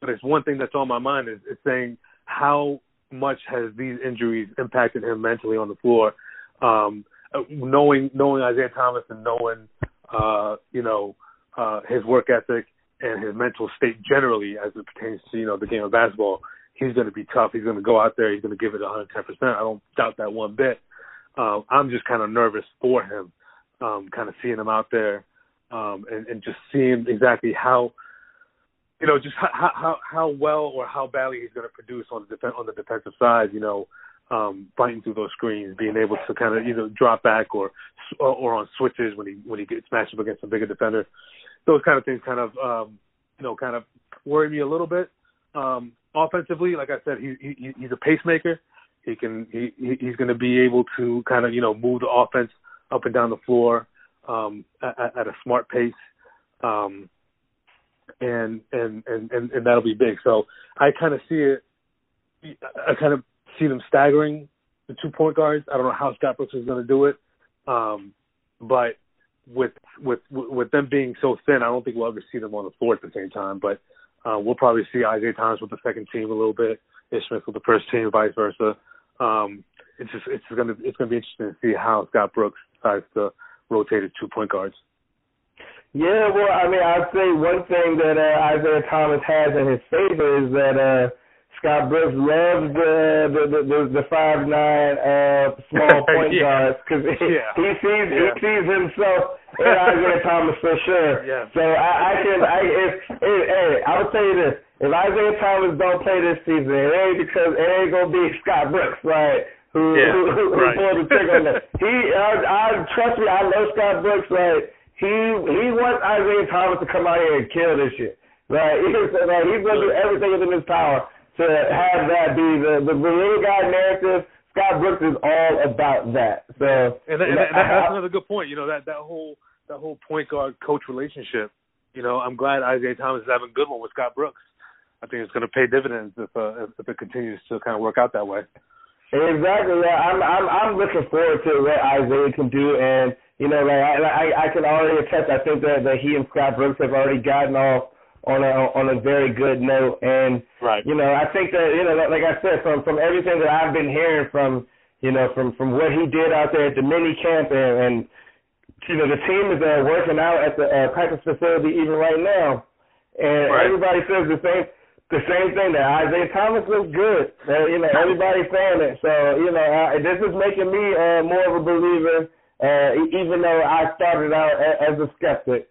but it's one thing that's on my mind is, is saying how much has these injuries impacted him mentally on the floor. Um, knowing knowing Isaiah Thomas and knowing uh, you know uh, his work ethic and his mental state generally as it pertains to you know the game of basketball, he's going to be tough. He's going to go out there. He's going to give it 110 percent. I don't doubt that one bit. Um, I'm just kind of nervous for him, um, kind of seeing him out there um, and, and just seeing exactly how you know, just how how how well or how badly he's going to produce on the def- on the defensive side. You know, um, fighting through those screens, being able to kind of either drop back or or on switches when he when he gets matched up against a bigger defender. Those kind of things kind of um, you know kind of worry me a little bit. Um, offensively, like I said, he, he he's a pacemaker. He can he he's going to be able to kind of you know move the offense up and down the floor um, at, at a smart pace. Um, and and and and, and that'll be big. So I kind of see it. I kind of see them staggering the two point guards. I don't know how Scott Brooks is going to do it, um, but with with with them being so thin, I don't think we'll ever see them on the floor at the same time. But uh, we'll probably see Isaiah Thomas with the second team a little bit, Ish Smith with the first team, vice versa. Um, it's just it's to it's to be interesting to see how Scott Brooks decides to rotate his two point guards. Yeah, well, I mean, I'd say one thing that uh, Isaiah Thomas has in his favor is that uh, Scott Brooks loves the the the, the, the five nine uh, small point yeah. guards because Yeah. he sees he sees himself in Isaiah Thomas for sure. Yeah. So I, I can I if, if hey I will tell you this if Isaiah Thomas don't play this season it ain't because it ain't gonna be Scott Brooks right who Yeah, who, who, who right. pulled the trigger on that. He I, I trust me I know Scott Brooks right he he wants Isaiah Thomas to come out here and kill this shit. Right? He's, like, he's gonna do everything within his power to have that be the the, the little guy narrative. Scott Brooks is all about that. So And, that, and, that, I- that's another good point. You know that that whole that whole point guard coach relationship. You know, I'm glad Isaiah Thomas is having a good one with Scott Brooks. I think it's going to pay dividends if uh, if it continues to kind of work out that way. Exactly. Yeah, I'm I'm I'm looking forward to what Isaiah can do, and you know, like I I, I can already attest. I think that that he and Scott Brooks have already gotten off on a on a very good note, and Right. you know, I think that you know, like I said, from from everything that I've been hearing from you know from from what he did out there at the mini camp, and, and you know, the team is uh, working out at the uh, practice facility even right now, and Right. everybody says the same the same thing that Isaiah Thomas looks good. Uh, you know, everybody's saying it. So you know, uh, this is making me uh, more of a believer, uh, even though I started out a- as a skeptic.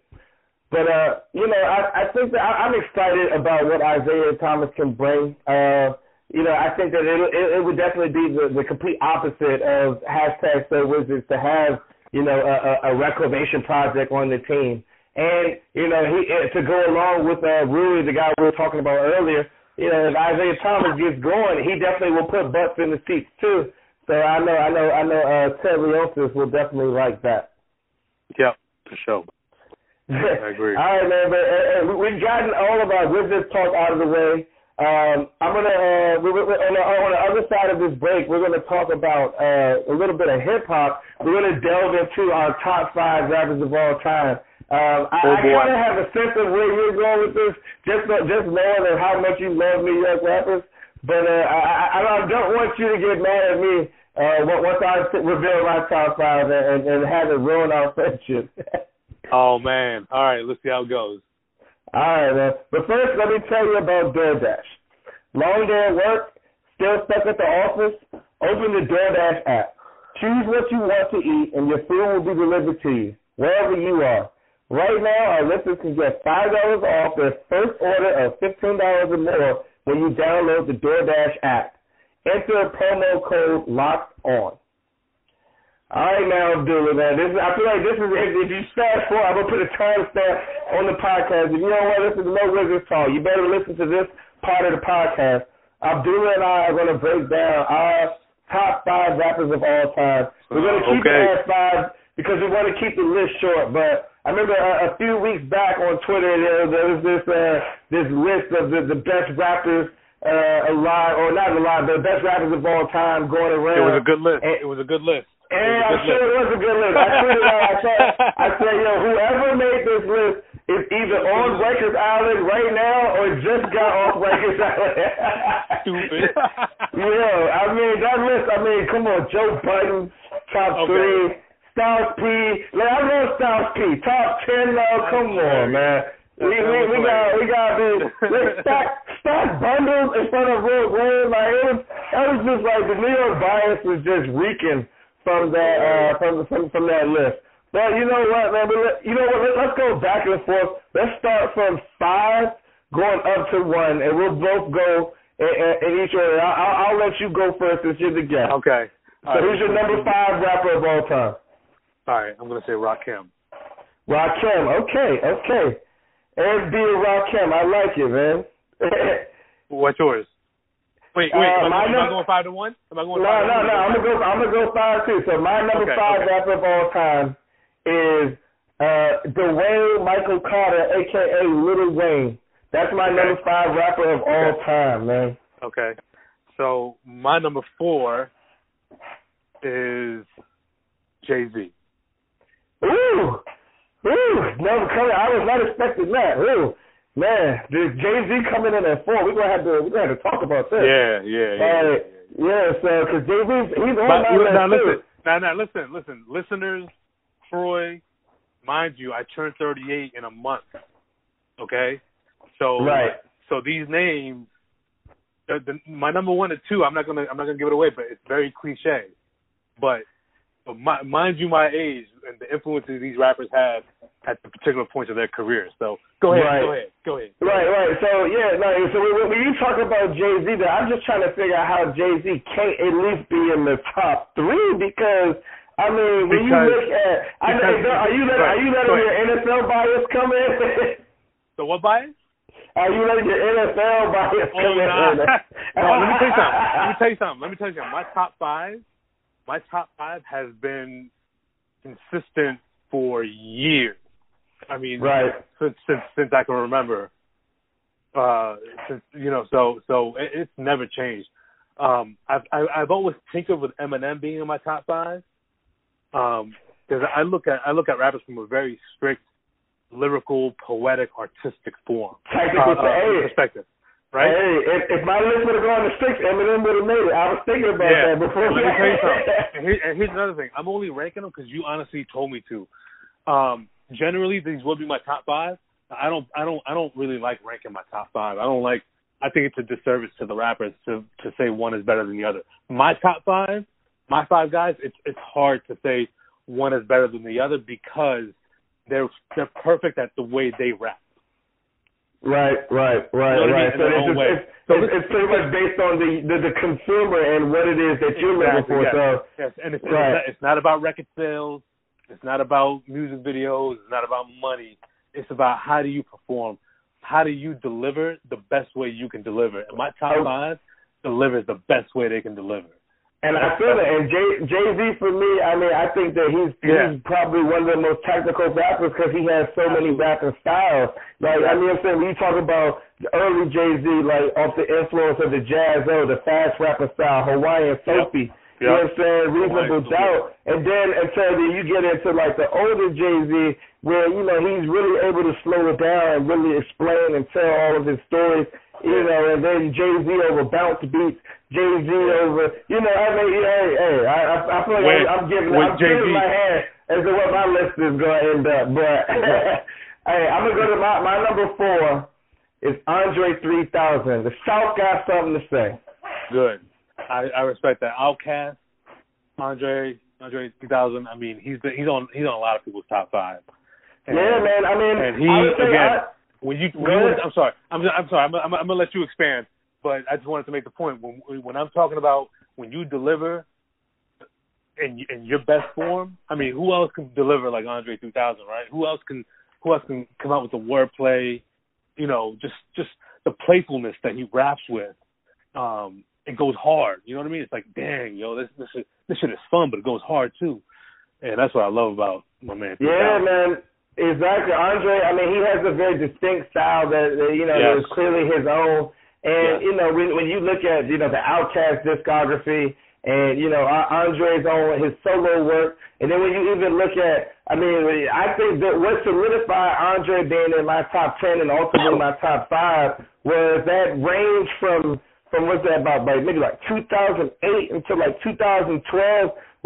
But uh, you know, I, I think that I, I'm excited about what Isaiah Thomas can bring. Uh, you know, I think that it, it, it would definitely be the, the complete opposite of hashtag So Wizards to have you know a, a, a reclamation project on the team. And you know, he to go along with uh, Rui, the guy we were talking about earlier. You know, if Isaiah Thomas gets going, he definitely will put butts in the seats too. So I know, I know, I know. Uh, Ted Leonsis will definitely like that. Yeah, for sure. I agree. all right, man. But uh, uh, we- we've gotten all of our business talk out of the way. Um, I'm gonna uh, we, we, on, the, on the other side of this break, we're gonna talk about uh, a little bit of hip hop. We're gonna delve into our top five rappers of all time. Um, I, Oh, I kind of have a sense of where you're going with this, just just knowing of how much you love New York rappers. But uh, I, I, I don't want you to get mad at me uh, once I reveal my top five and, and have it ruin our friendship. Oh man. All right, let's see how it goes. All right, man. But first, let me tell you about DoorDash. Long day at work, still stuck at the office? Open the DoorDash app. Choose what you want to eat, and your food will be delivered to you wherever you are. Right now, our listeners can get five dollars off their first order of fifteen dollars or more when you download the DoorDash app. Enter promo code Locked On. All right, now, Abdullah, man. This is, I feel like this is if, if you fast forward, I'm gonna put a timestamp on the podcast. If you don't want to listen to No Wizards Talk, you better listen to this part of the podcast. Abdullah and I are gonna break down our top five rappers of all time. We're gonna keep Okay. it at five because we want to keep the list short. But I remember a, a few weeks back on Twitter there, there was this uh, this list of the, the best rappers uh, alive, or not alive, the best rappers of all time going around. It was a good list. And- It was a good list. And I'm sure it was a good list. I tweeted out. I said, I said, yo, whoever made this list is either on Rikers Island right now or just got off Rikers Island. Stupid. Yo, I mean that list. I mean, come on, Joe Budden, top Okay. three. Styles P. Like, I love Styles P. Top ten now. Come on, man. We we we got we got the let's stack stack bundles in front of Road Wayne. Like it was that was just like the New York bias was just reeking from that uh from from from that list. But you know what, man? But let, you know what? Let, let's go back and forth. Let's start from five going up to one, and we'll both go in, in, in each order. I'll, I'll, I'll let you go first since you're the guest. Okay. So who's your number five rapper of all time? All right, I'm gonna say Rakim. Rakim. Okay, okay. And be a Rakim. I like it, man. What's yours? Wait, wait. Uh, am, I, am I going five to one? Am I no, going no, no. one? I'm gonna go. I'm gonna go five too. So my number Okay, five okay. rapper of all time is uh Dwayne Michael Carter, aka Lil Wayne. That's my Okay. number five rapper of all time, man. Okay. So my number four is Jay Z. Ooh, ooh, never coming. I was not expecting that. Ooh, man, the Jay Z coming in at four. We're gonna have to. We're gonna have to talk about this. Yeah, yeah, yeah. Uh, yeah, so because Jay Z, he's on But, my list now too. listen, now, now listen, listen, listeners, Troy, mind you, I turned 38 in a month. Okay, so Right. so these names, the, the, my number one and two, I'm not gonna I'm not gonna give it away, but it's very cliche. But, but my, mind you, my age and the influences these rappers have at the particular points of their career. So go ahead, Right. go ahead, go ahead. Right, right. So yeah, no. So when, when you talk about Jay Z, I'm just trying to figure out how Jay Z can't at least be in the top three because I mean, when you Because- look at, I know, are you letting, are you letting Right. your NFL bias come in? So what bias? are you letting your NFL bias Oh, come nah. in? no, let me tell you something. Let me tell you something. Let me tell you something. My top five, my top five has been consistent for years. I mean, Right. since since since I can remember. Uh, since you know, so so it, it's never changed. Um, I've I, I've always tinkered with Eminem being in my top five. Um, because I look at I look at rappers from a very strict, lyrical, poetic, artistic form uh, uh, perspective, right? Hey, if, if my list would have gone to six, Eminem would have made it. I was thinking about yeah. that before. Let me tell you something. And, here, and here's another thing. I'm only ranking them because you honestly told me to. Um, generally, these would be my top five. I don't, I don't, I don't really like ranking my top five. I don't like. I think it's a disservice to the rappers to to say one is better than the other. My top five, my five guys. It's it's hard to say one is better than the other because they're they're perfect at the way they rap. Right, right, right, You know what I right. mean? So it's, way. it's, So it's, it's pretty much based on the, the the consumer and what it is that you're looking for. yes. So Yes, and it's, Right. it's, not, it's not about record sales. It's not about music videos. It's not about money. It's about how do you perform? How do you deliver the best way you can deliver? And my top Oh. five delivers the best way they can deliver. And I feel it. And Jay Jay Z for me, I mean, I think that he's Yeah. he's probably one of the most technical rappers because he has so many rapping styles. Like I mean, I'm saying when you talk about the early Jay Z, like off the influence of the Jaz, oh, the fast rapper style, Hawaiian Sophie. You know what I'm saying? Reasonable doubt. And then until then you get into like the older Jay Z where, you know, he's really able to slow it down and really explain and tell all of his stories. You know, and then Jay Z over bounce beats, Jay Z over you know, I mean hey, hey, I I, I feel like With- I'm, giving I'm giving Jay-Z. my hand as to what my list is gonna end up. But hey, I'm gonna go to my my number four is Andre three thousand. The South got something to say. Good. I, I respect that. Outkast, Andre, Andre 3000. I mean, he's the, he's on he's on a lot of people's top five. And, yeah, man. I mean, and he I would say again. I, when you, when you. I'm sorry, I'm I'm sorry, I'm, I'm, I'm gonna let you expand, but I just wanted to make the point when when I'm talking about when you deliver in in your best form. I mean, who else can deliver like Andre 3000, right? Who else can who else can come out with the wordplay? You know, just just the playfulness that he raps with. Um, it goes hard. You know what I mean? It's like, dang, yo, this this shit, this shit is fun, but it goes hard too. And that's what I love about my man. Yeah, 3000. man. Exactly. Andre, I mean, he has a very distinct style that, that you know, Yes. is clearly his own. And, Yes. you know, when, when you look at, you know, the Outkast discography and, you know, Andre's own, his solo work, and then when you even look at, I mean, I think that what solidified Andre being in my top 10 and ultimately my top 5 was that range from, from what's that about, like maybe like 2008 until like 2012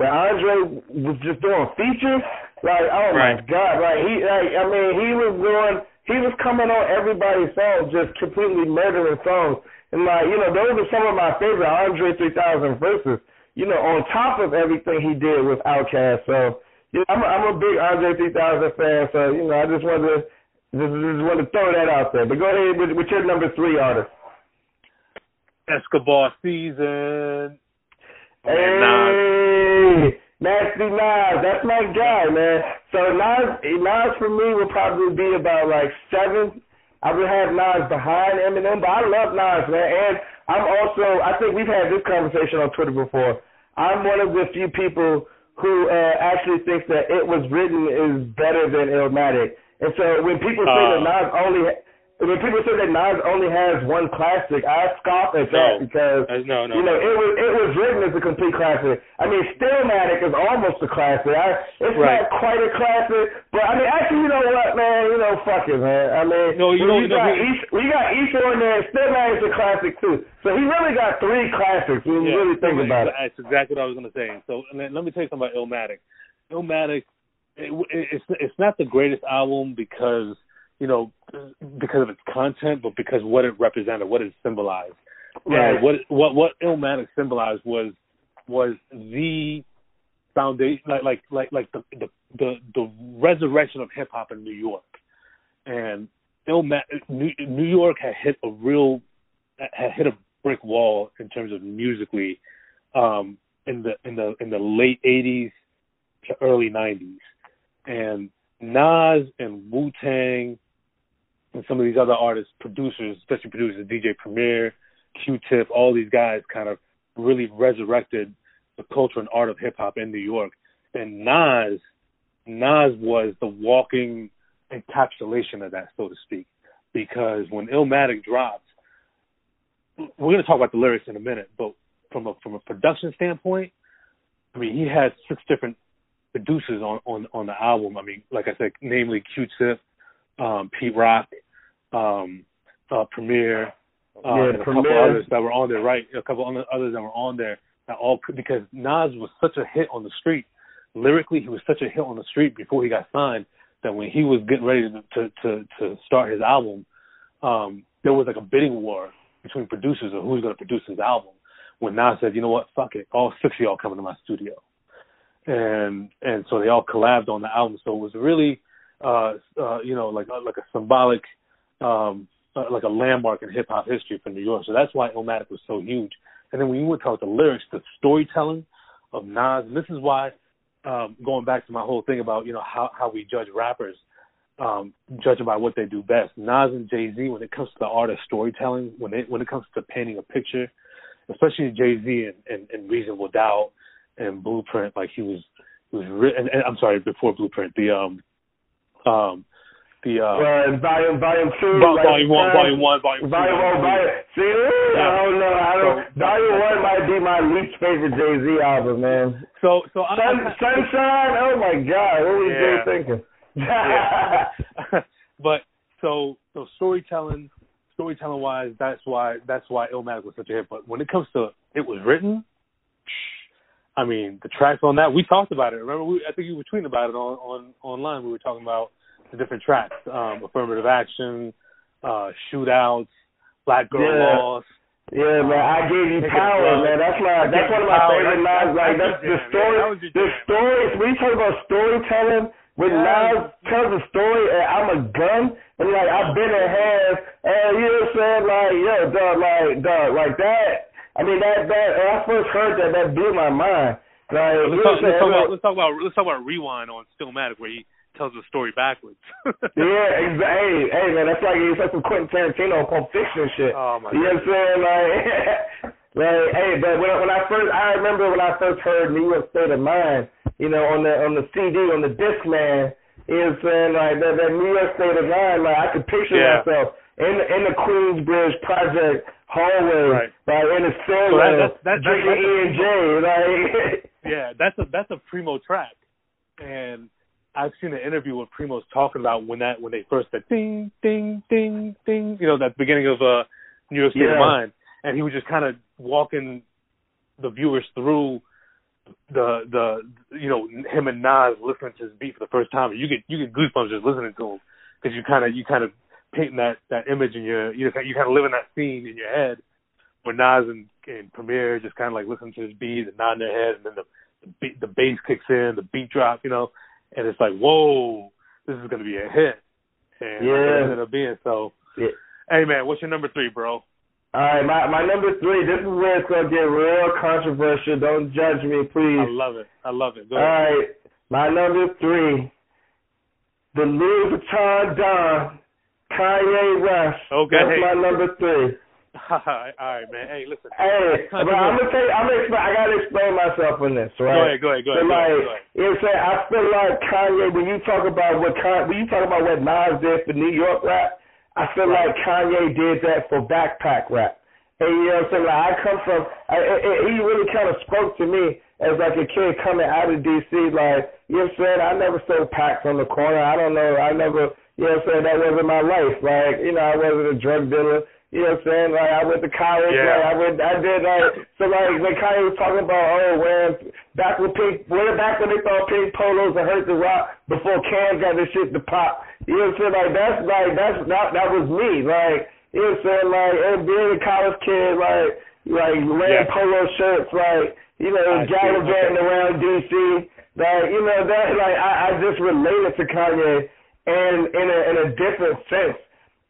where Andre was just doing features. Like, oh my God! Like he, like I mean, he was going, he was coming on everybody's songs, just completely murdering songs. And like, you know, those are some of my favorite Andre 3000 verses. You know, on top of everything he did with Outkast. So, you know, I'm a, I'm a big Andre 3000 fan. So, you know, I just wanted to just, just wanted to throw that out there. But go ahead with, with your number three artist. Escobar season. Man, Nas. Hey, Nasty Nas, that's my guy, man. So Nas, Nas for me would probably be about like seven. I would have Nas behind Eminem, but I love Nas, man. And I'm also, I think we've had this conversation on Twitter before. I'm one of the few people who uh, actually thinks that It Was Written is better than Illmatic. And so when people say that Uh. Nas only, when people say that Nas only has one classic, I scoff at that because Uh, no, no, you know, no. it was it was written as a complete classic. I mean, Stillmatic is almost a classic. I, it's Right. not quite a classic, but I mean, actually, you know what, man? You know, fuck it, man. I mean, No, you when know- you no, got he- East, we got Ether on there. Stillmatic's a classic too. So he really got three classics when you really think no, about it. That's exactly what I was going to say. So let me tell you something about Illmatic. Illmatic, it, it, it's it's not the greatest album because you know because of its content, but because what it represented, what it symbolized. Right. And what what what Illmatic symbolized was was the foundation, like like like like the the the, the resurrection of hip hop in New York, and Illmatic, New, New York had hit a real had hit a brick wall in terms of musically um in the in the in the late 80s to early 90s and Nas and Wu Tang and some of these other artists, producers, especially producers, DJ Premier, Q-Tip, all these guys kind of really resurrected the culture and art of hip hop in New York. And Nas, Nas was the walking encapsulation of that, so to speak, because when Illmatic dropped, we're going to talk about the lyrics in a minute, but from a from a production standpoint, I mean, he had six different producers on on on the album. I mean, like I said, namely Q-Tip, um, Pete Rock, um, uh, Premier, uh, Yeah, and a couple others that were on there, right? A couple other others that were on there that all because Nas was such a hit on the street. Lyrically, he was such a hit on the street before he got signed that when he was getting ready to to to, to start his album, um, there was like a bidding war between producers of who's going to produce his album. When Nas said, "You know what? Fuck it, all six of y'all coming to my studio," and and so they all collabed on the album. So it was really, uh, uh, you know, like like a symbolic, um, uh, like a landmark in hip hop history for New York. So that's why Illmatic was so huge. And then when you would talk the lyrics, the storytelling of Nas, and this is why, um, going back to my whole thing about you know how how we judge rappers, um, judging by what they do best. Nas and Jay Z, when it comes to the art of storytelling, when it when it comes to painting a picture, especially Jay Z and, and, and Reasonable Doubt and Blueprint, like he was he was re- and, and I'm sorry before Blueprint, the um um the uh, Uh, volume, volume two, vol- like, volume one, volume one, volume two, Volume one, volume volume. See, I don't know. I don't. So- volume one might be my least favorite Jay Z album, man. So so I, Sun, I, Sunshine. Oh my God, what was Yeah. Jay thinking? yeah. but so so storytelling storytelling wise that's why that's why Illmatic was such a hit but when it comes to it was written I mean the tracks on that we talked about it remember we I think you were tweeting about it on on online we were talking about the different tracks um affirmative action uh shootouts black girl Yeah. loss Yeah, man, I gave you power, man. That's I that's one of my power. favorite lines. Like that's that's the jam, story, man. That the jam. When you talk about storytelling, when Yes. Nas tells a story and I'm a gun and like I've been in hands and you know what I'm saying like yo dog like dog like that I mean that that when I first heard that that blew my mind. Like Let's talk, let's, talk about, let's talk about let's talk about rewind on Stillmatic where he tells the story backwards. yeah exactly hey hey man that's like it's like some Quentin Tarantino Pulp Fiction shit. Oh, my you know what I'm saying? Like like hey but when I, when I first I remember when I first heard New York State of Mind you know on the on the CD on the Discman you know what I'm saying? Like that that New York State of Mind like I could picture Yeah. myself in in the Queensbridge project hallway Right. like in the So stairwell that- that's- that's- drinking E and J like yeah, that's a that's a primo track, and I've seen an interview with Primo's talking about when that when they first said ding ding ding ding, you know, that beginning of uh New York State Yeah. of Mind, and he was just kind of walking the viewers through the the you know him and Nas listening to his beat for the first time. You get you get goosebumps just listening to him because you kind of you kind of painting that that image in your you know, you kind of living that scene in your head where Nas and, and Premier just kind of like listen to his beat and nod their head, and then the the, beat, the bass kicks in, the beat drop, you know, and it's like, whoa, this is gonna be a hit, and Yeah. it ended up being so. Yeah. Hey man, what's your number three, bro? All right, my my number three. This is where it's gonna get real controversial. Don't judge me, please. I love it. I love it. Go All ahead. right, my number three. The Louis Vuitton Don, Kanye West. Okay. That's my number three. All right, man. Hey, listen. Hey, but I'm gonna tell you, I'm gonna explain, I gotta explain myself on this, right? Go ahead, go ahead, go ahead, go like, go ahead. you know what I'm saying? I feel like Kanye, when you talk about what Kanye, when you talk about what Nas did for New York rap, I feel like Kanye did that for backpack rap. And you know what I'm saying? Like I come from, I, I, I- he really kind of spoke to me as like a kid coming out of DC. Like you know what I'm saying? I never sold packs on the corner. I don't know. I never, you know what I'm saying? That wasn't my life. Like you know, I wasn't a drug dealer. You know what I'm saying? Like I went to college. Yeah. Like I went, I did like so. Like when Kanye was talking about oh wearing back when pink, when back when they thought pink polos and hurt the Roc before Cam got this shit to pop. You know what I'm saying? Like that's like that's that that was me. Like you know what I'm saying? Like and being a college kid, like like wearing Yeah. polo shirts, like you know gallivanting Okay. around DC. Like you know that like I, I just related to Kanye and in a in a different sense.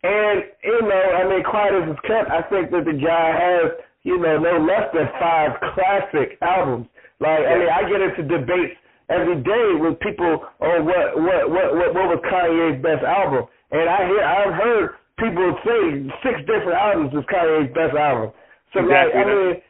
And you know, I mean, quiet as it's kept, I think that the guy has you know no less than five classic albums. Like I mean, I get into debates every day with people on what what what what, what was Kanye's best album, and I hear I've heard people say six different albums is Kanye's best album. So like Exactly. I mean.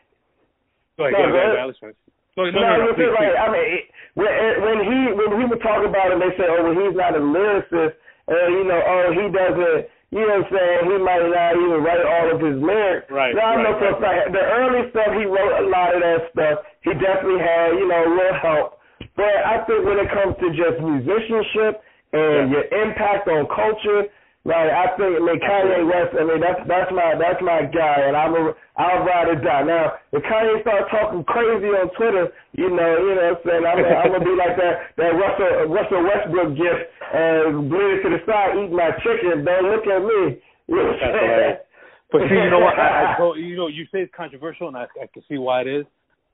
Go ahead, No, go ahead, go go ahead. Ahead. Alex, finish. Go ahead. No, No, no, no, please, like, please. I mean, when when he when he would talk about him, they say, oh, well, he's not a lyricist, uh, you know, oh, he doesn't, you know, what I'm saying he might not even write all of his lyrics. Right, Now, I know right, for a right, fact the early stuff he wrote a lot of that stuff. He definitely had, you know, a little help. But I think when it comes to just musicianship and your impact on culture. Like I think, I mean Kanye West. I mean that's that's my that's my guy, and I'm a I'll ride or die. Now if Kanye start talking crazy on Twitter, you know, you know, what I'm saying I'm I'm gonna be like that that Russell Russell Westbrook gift, and bleed it to the side, eat my chicken. Don't look at me. You know what I'm saying? But see, you know what? I, I told, you know, you say it's controversial, and I, I can see why it is.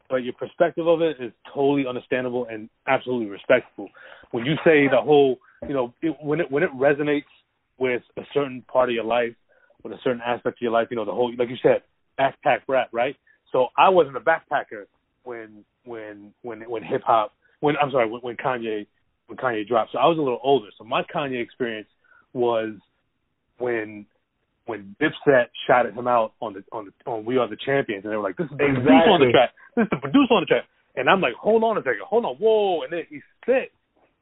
But your perspective of it is totally understandable and absolutely respectful. When you say the whole, you know, it, when it when it resonates with a certain part of your life, with a certain aspect of your life, you know, the whole, like you said, backpack rap, right? So I wasn't a backpacker when when when when hip hop, when I'm sorry, when, when Kanye when Kanye dropped. So I was a little older. So my Kanye experience was when when Dipset shouted him out on the on the on We Are the Champions, and they were like, "This is the producer on the track. This is the producer on the track." And I'm like, "Hold on a second, hold on, whoa!" And then he spit,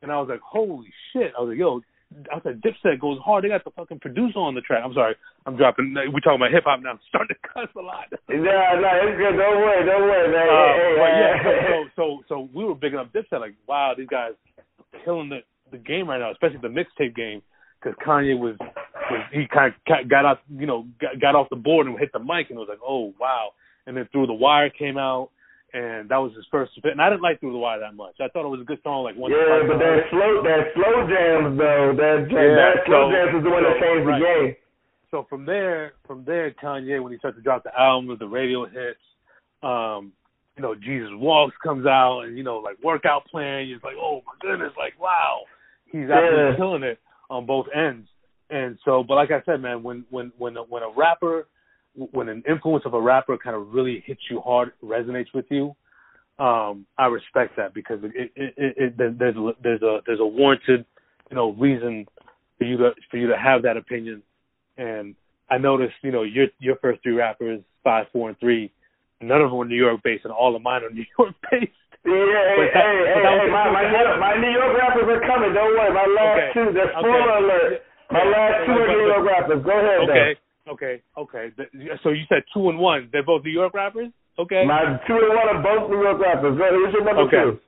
and I was like, "Holy shit!" I was like, "Yo." I said, Dipset goes hard. They got the fucking producer on the track. I'm sorry. I'm dropping. We talking about hip hop now. I'm starting to cuss a lot. No, no, it's good. Don't worry, don't worry, man. Uh, Hey, hey, yeah, hey. so, so so so we were bigging up Dipset like, wow, these guys killing the the game right now, especially the mixtape game, because Kanye was was he kind of got out, you know, got, got off the board and hit the mic, and it was like, oh wow, and then Through the Wire came out, and that was his first fit, and I didn't like Through the Wire that much. I thought it was a good song, like one. Yeah, but that slow that slow jams though, that Yeah, that slow so- jams is the one that so, changed right. the game. so from there, from there, Kanye when he starts to drop the albums, the radio hits, um, you know, Jesus Walks comes out, and you know, like workout plan. You're like, oh my goodness, like wow, he's Yeah. killing it on both ends. And so, but like I said, man, when when when when a rapper, when an influence of a rapper kind of really hits you hard, resonates with you, um, I respect that because it, it, it, it there's a, there's a there's a warranted, you know, reason for you to for you to have that opinion. And I noticed, you know, your your first three rappers, five, four, and three, none of them were New York based, and all of mine are New York based. Yeah, hey, that- hey, hey, hey, my, my, the- my New York rappers are coming. Don't worry. My last Okay. two, that's Okay. spoiler alert. My last two are New York rappers. Go ahead, Okay, okay, okay. So you said two and one. They're both New York rappers. Okay. My two and one are both New York rappers. Go. Who's your number Okay. two?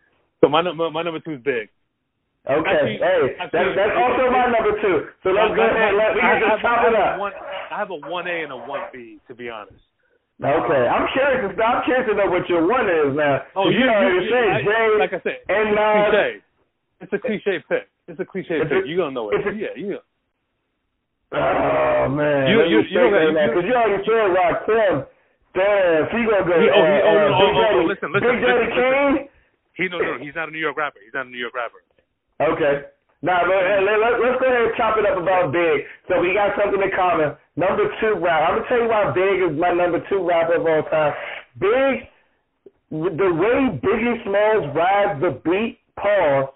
So my number my number two is big. Okay. Actually- hey, actually, that's, that's also my number two. So let's go ahead. Let, I, just chop it up. a one. I have a one A and a one B. To be honest. Okay, I'm curious. To, I'm curious to know what your one is now. Oh, you, you, you, said I- Jay like I said, and it's a uh, cliche. It's a cliche pick. It's a cliche If pick. it- You gonna know it. yeah, you. Oh man, You- you- you know that you- you already said Rakim. Damn, you gonna go? He- oh, he- uh, oh, uh, no, oh, oh, oh, listen, listen, Big Daddy listen. Kane. He no no. He's not a New York rapper. He's not a New York rapper. Okay. Nah, but uh, let, let, let's go ahead and chop it up about Big. So we got something in common. Number two rap. I'm gonna tell you why Big is my number two rapper of all time. Big, the way Biggie Smalls rides the beat, pause,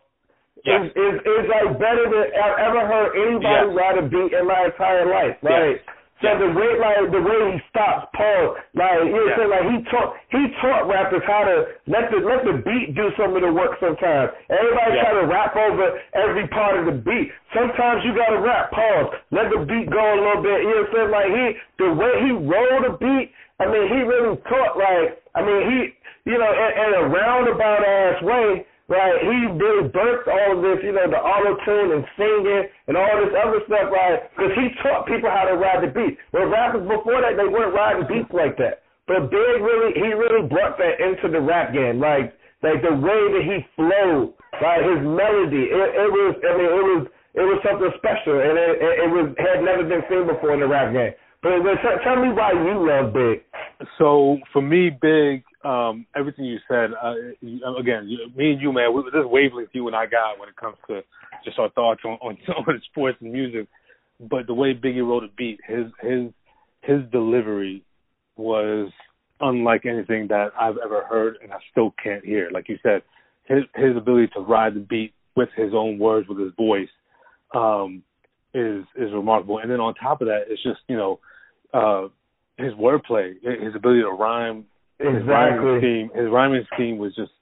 Yes. is, is is like better than I've ever heard anybody Yes. ride a beat in my entire life. Like. So Yes. the way like the way he stops, pause, like you know what I'm Yes. saying, like he taught he taught rappers how to let the let the beat do some of the work sometimes. Everybody Yes. try to rap over every part of the beat. Sometimes you gotta rap, pause, let the beat go a little bit. You know what I'm saying? Like he the way he rolled the beat, I mean he really taught like I mean he you know, in, in a roundabout ass way, Right, he really birthed all of this, you know, the auto tune and singing and all this other stuff, right? Because he taught people how to ride the beat. But rappers before that, they weren't riding beats like that. But Big really, he really brought that into the rap game, like, like the way that he flowed, right? His melody, it, it was, I mean, it was, it was something special, and it, it, it was had never been seen before in the rap game. But, but tell, tell me why you love Big. So for me, big, um, everything you said, uh, you- again, me and you, man, we, this wavelength you and I got when it comes to just our thoughts on, on, on sports and music. But the way Biggie wrote a beat, his his his delivery was unlike anything that I've ever heard, and I still can't hear. Like you said, his his ability to ride the beat with his own words, with his voice, um, is is remarkable. And then on top of that, it's just you know. Uh, his wordplay, his ability to rhyme, his rhyming Exactly. scheme, his rhyming scheme was just,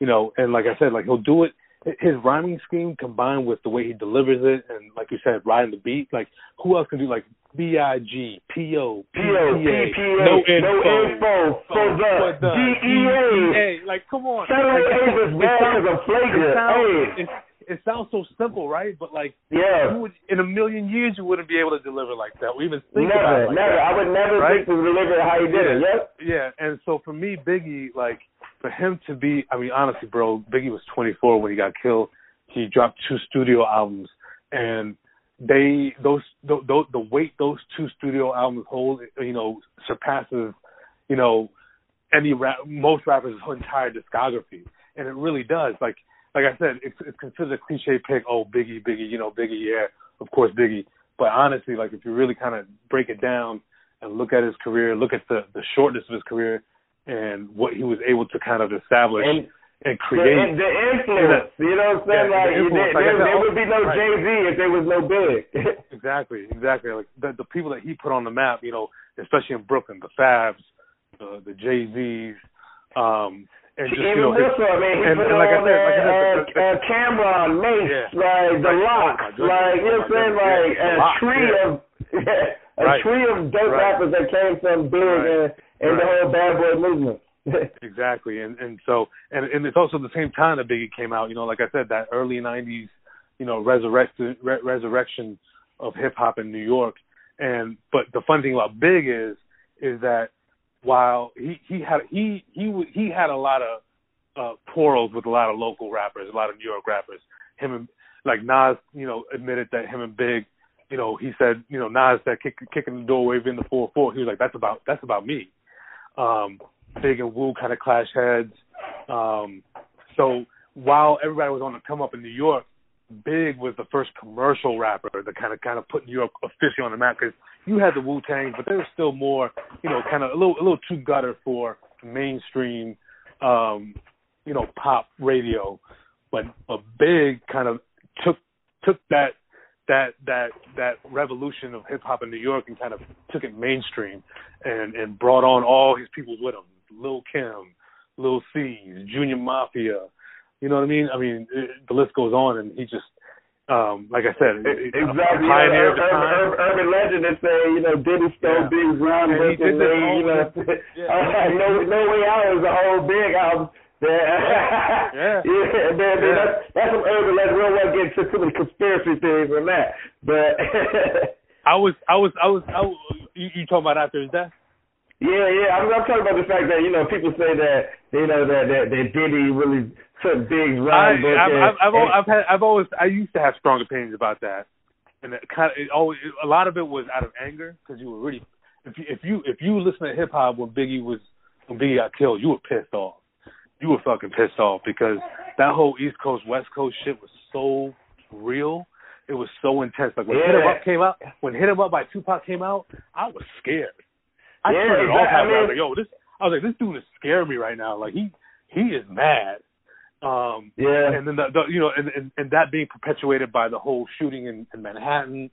you know, and like I said, like he'll do it. His rhyming scheme combined with the way he delivers it, and like you said, riding the beat. Like who else can do like B I G P O P P.O., P A no no info info for the D.E.A.. Like come on, Federal Like, agents, it man, is a flagrant. It sounds, Hey. It, sounds so simple, right? But like Yeah. would, in a million years, you wouldn't be able to deliver like that, We even think never, like never. that. I would never Right? think to deliver how he did it. Yep. Yeah, and so for me, Biggie, like for him to be, I mean, honestly, bro, Biggie was 24 when he got killed. He dropped two studio albums, and they those the, the, the weight those two studio albums hold, you know, surpasses, you know, any rap, most rappers' entire discography, and it really does. Like like I said, it's, it's considered a cliche pick. Oh, Biggie, Biggie, you know, Biggie, yeah, of course, Biggie. But honestly, like if you really kind of break it down and look at his career, look at the the shortness of his career, and what he was able to kind of establish And and the, create. the influence, you know what I'm saying? Yeah, like, the influence, there, like there, said, there would be no right. Jay Z if there was no Big. Exactly, exactly. Like the, the people that he put on the map, you know, especially in Brooklyn, the Fabs, the the Jay Z's, um, and just Even you know, more his- so, I mean, he and- put and like I on said, like I said, the- uh, Cam'ron, Mase, Yeah. like the Right. Oh, LOX, my goodness. like you know Oh, what I'm saying, like. A tree yeah. of a Right. tree of dope Right. rappers that came from Big Right. and, and the whole Bad Boy movement. Exactly, and and so and and it's also the same time that Biggie came out. You know, like I said, that early '90s, you know, resurrection re- resurrection of hip hop in New York. And but the fun thing about Big is is that while he he had he he he had a lot of uh quarrels with a lot of local rappers, a lot of New York rappers. Him and like Nas, you know, admitted that him and Big, you know, he said, you know, Nas said kick, kicking the door, waving the four four. He was like, that's about that's about me. Um, Big and Wu kind of clash heads. Um, so while everybody was on the come up in New York, Big was the first commercial rapper that kind of kind of put New York officially on the map because you had the Wu Tang, but there was still more, you know, kind of a little a little too gutter for mainstream, um, you know, pop radio. But but Big kind of took took that that that that revolution of hip hop in New York and kind of took it mainstream and and brought on all his people with him, Lil Kim, Lil Cease, Junior Mafia. You know what I mean? I mean, it, the list goes on, and he just, um, like I said, Exactly. a pioneer of the urban, time. urban, urban legend that say, you know, Diddy stole Yeah. Big's rhyme And he book did and they, you know, yeah. no, no way out is a whole big album. Yeah, Yeah. yeah, man, man, Yeah. That's, that's some urban legend. We don't want to get into too many conspiracy theories on that, but I was, I was, I was, I was you, you talking about after his death? Yeah, yeah. I'm, I'm talking about the fact that you know people say that you know that that, that Diddy really took Big's rhyme book. I've, and, I've, I've, and- I've had, I've always, I used to have strong opinions about that, and it kind of, it always, a lot of it was out of anger because you were really, if you, if you, if you listen to hip hop when Biggie was, when Biggie got killed, you were pissed off. You were fucking pissed off because that whole East Coast West Coast shit was so real. It was so intense. Like when Hit 'Em Yeah. Up came out, when Hit 'Em Up by Tupac came out, I was scared. I Yeah, turned it off. I halfway. I was like, yo, this. I was like, this dude is scaring me right now. Like he, he is mad. Um, yeah. and then the, the you know, and, and and that being perpetuated by the whole shooting in, in Manhattan,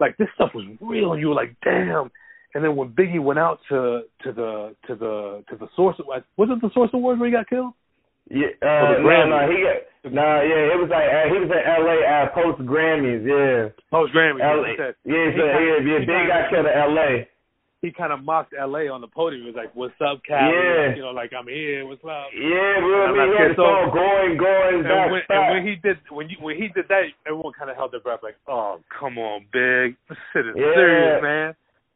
like this stuff was real, and you were like, damn. And then when Biggie went out to to the to the to the source, was it the Source Awards where he got killed? Yeah, uh, no, no, he got no, yeah, it was like uh, he was in L.A. at post Grammys, yeah. Post Grammys, L.A. he said Yeah, he so, yeah, yeah, he Big got killed in L.A. he kind of mocked L.A. on the podium. He was like, "What's up, Cali?" Yeah. You know, like I'm here. What's up? Yeah, bro, I I'm mean, not he had scared, the going, going, back, And when, back. and when he did when you when he did that, everyone kind of held their breath, like, "Oh, come on, Big, this shit is Yeah. serious, man."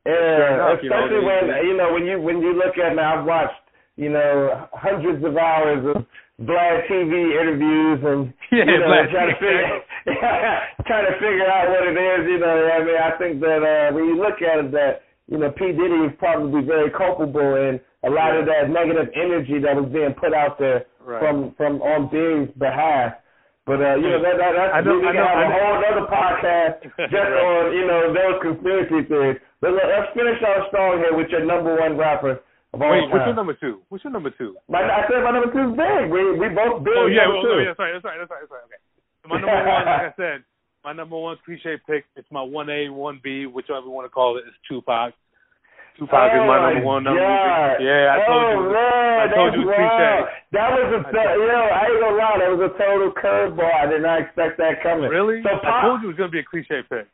Yeah, enough, you know, especially when you know when you when you look at now, I've watched you know hundreds of hours of Vlad TV interviews and Yeah, you know trying to figure trying to figure out what it is. You know, I mean, I think that uh, when you look at it, that you know P Diddy is probably very culpable in a lot of that negative energy that was being put out there Right. from from on Big's behalf. But uh, you know that, that that's I know- we I can know- have I a whole other podcast just Right. on you know those conspiracy theories. But look, let's finish our strong here with your number one rapper of all Wait, time. what's your number two? What's your number two? My, I said my number two is big. We we both big. Oh yeah, well, oh, yeah, sorry, that's right, that's right, that's right, that's right. Okay. My number one, like I said, my number one cliche pick. It's my one A, one B, whichever you want to call it, is Tupac. Tupac is Oh, my number one. Number God. yeah, I told oh, you. Man, I told you it was that's cliche. That was a, I you know, I ain't gonna lie, that was a total curveball. I did not expect that coming. Really? So I told you it was gonna be a cliche pick.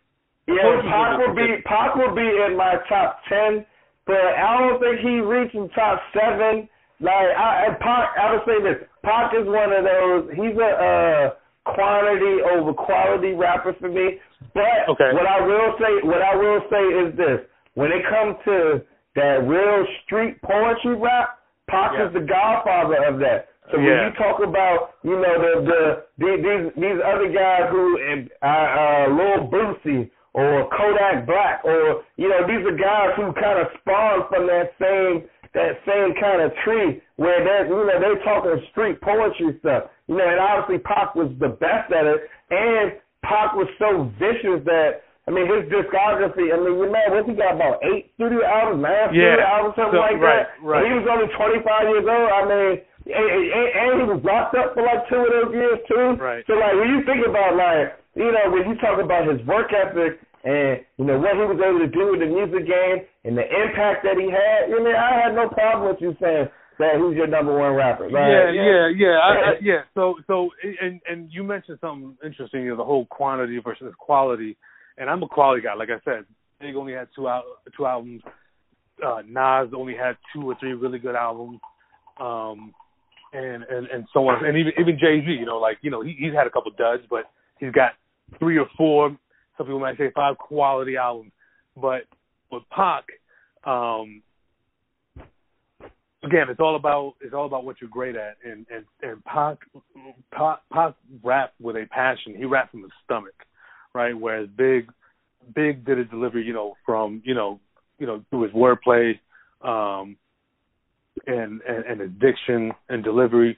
yeah, Pac will be Pac will be in my top ten, but I don't think he reaching top seven. Like I, and Pac, I would say this: Pac is one of those. He's a uh, quantity over quality rapper for me. But Okay. what I will say, what I will say is this: when it comes to that real street poetry rap, Pac Yeah. is the godfather of that. So when you talk about, you know, the the, the these these other guys who uh, uh Lil Boosie or Kodak Black or you know, these are guys who kind of spawned from that same that same kind of tree where they're you know, they're talking street poetry stuff. You know, and obviously Pac was the best at it and Pac was so vicious that I mean his discography, I mean you know what he got about eight studio albums, nine studio Yeah. albums, something So- like right, that. right. He was only twenty five years old. I mean and, and, and he was locked up for like two of those years too. Right. So like when you think about like you know when you talk about his work ethic and you know what he was able to do with the music game and the impact that he had, you know I had no problem with you saying that he's your number one rapper. Like, yeah, yeah, yeah, I, I, yeah. So, so, and and you mentioned something interesting. You know, the whole quantity versus quality. And I'm a quality guy. Like I said, Big only had two out two albums. Uh, Nas only had two or three really good albums. Um, and and and so on. And even even Jay Z. You know, like you know, he, he's had a couple duds, but he's got three or four. Some people might say five quality albums. But with Pac, um, again, it's all about it's all about what you're great at, and and and Pac, Pac, Pac rap with a passion. He rapped from the stomach, right? Whereas Big, Big did his delivery, you know, from you know, you know, through his wordplay, um, and and, and his diction and delivery.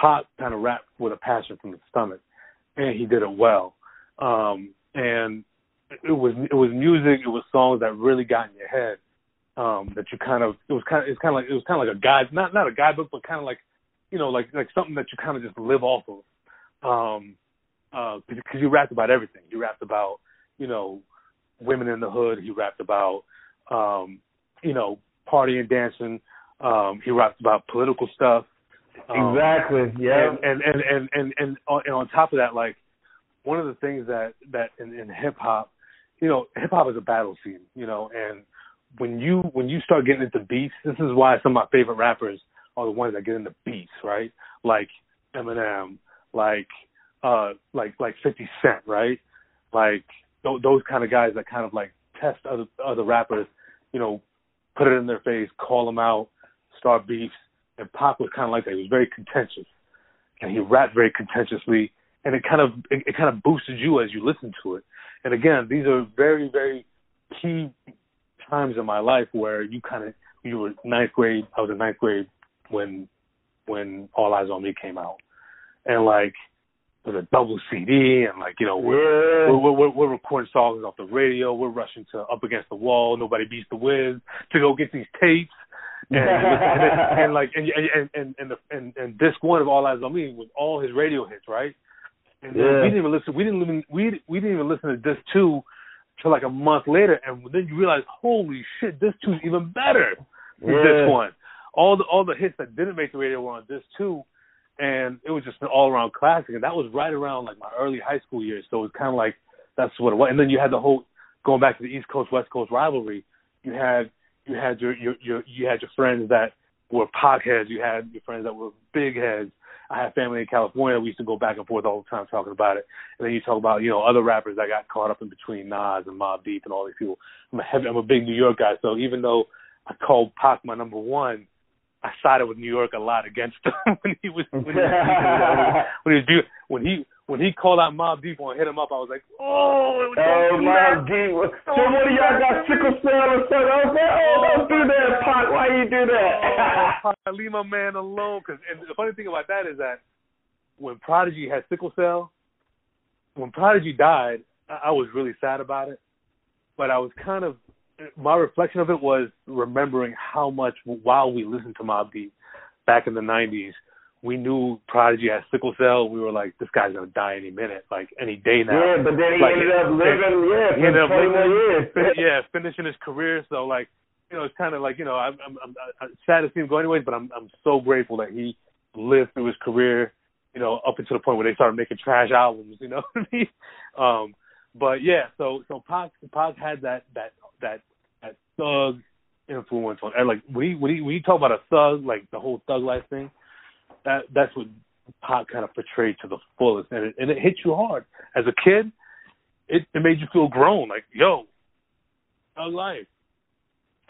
Pac kind of rapped with a passion from the stomach, and he did it well. Um, and it was it was music, it was songs that really got in your head. Um, that you kind of it was kind of it's kind of like it was kind of like a guide, not not a guidebook, but kind of like you know like like something that you kind of just live off of. Um, uh, because you rapped about everything. You rapped about you know women in the hood. He rapped about um, you know partying, dancing. Um, he rapped about political stuff. Um, exactly. Yeah. And and and and and, and, on, and on top of that, like one of the things that that in, in hip hop, you know, hip hop is a battle scene, you know, and when you when you start getting into beats, this is why some of my favorite rappers are the ones that get into beats, right? Like Eminem, like uh like like 50 Cent, right? Like th- those kind of guys that kind of like test other other rappers, you know, put it in their face, call them out, start beefs. And Pac was kind of like that. He was very contentious, and he rapped very contentiously, and it kind of it, it kind of boosted you as you listened to it. And again, these are very very key times in my life where you kind of you were ninth grade. I was in ninth grade when when All Eyez on Me came out, and like with a double CD and like you know we're, Yeah. we're, we're we're recording songs off the radio. We're rushing to Up Against the Wall. Nobody beats the Wiz to go get these tapes. And, and, and like and and and and, the, and and disc one of All Eyez on Me was all his radio hits, right? And uh, then Yeah. we didn't even listen. We didn't even we we didn't even listen to disc two till like a month later, and then you realize, holy shit, disc two's even better than Yeah. disc one. All the all the hits that didn't make the radio were on disc two, and it was just an all around classic. And that was right around like my early high school years, so it was kind of like that's what it was. And then you had the whole going back to the East Coast West Coast rivalry. You had you had your your, your you had your friends that were Pac heads. You had your friends that were big heads. I have family in California. We used to go back and forth all the time talking about it. And then you talk about you know other rappers that got caught up in between Nas and Mobb Deep and all these people. I'm a heavy, I'm a big New York guy, so even though I called Pac my number one, I sided with New York a lot against him when he was when he was when he was do- when he when he called out Mobb Deep and hit him up. I was like, oh, Oh do that. God! So one of y'all got sickle cell or something? I was like, oh, don't do that, Pac. Why you do that? Oh, leave my man alone. Cause, and the funny thing about that is that when Prodigy had sickle cell, when Prodigy died, I, I was really sad about it. But I was kind of my reflection of it was remembering how much while we listened to Mobb Deep back in the '90s, we knew Prodigy had sickle cell. We were like, this guy's gonna die any minute, like any day now. yeah, but then he Like, ended up living, yeah, he ended up for 20 more living- years. yeah, finishing his career. So like, you know, it's kind of like you know, I'm, I'm, I'm, I'm sad to see him go anyways, but I'm, I'm so grateful that he lived through his career. You know, up until the point where they started making trash albums. You know what I mean? Um, but yeah, so so Pac Pac had that that that that thug influence on and like when he when he when you talk about a thug like the whole thug life thing, that that's what Pac kind of portrayed to the fullest, and it, and it hit you hard as a kid. It it made you feel grown, like yo, thug life.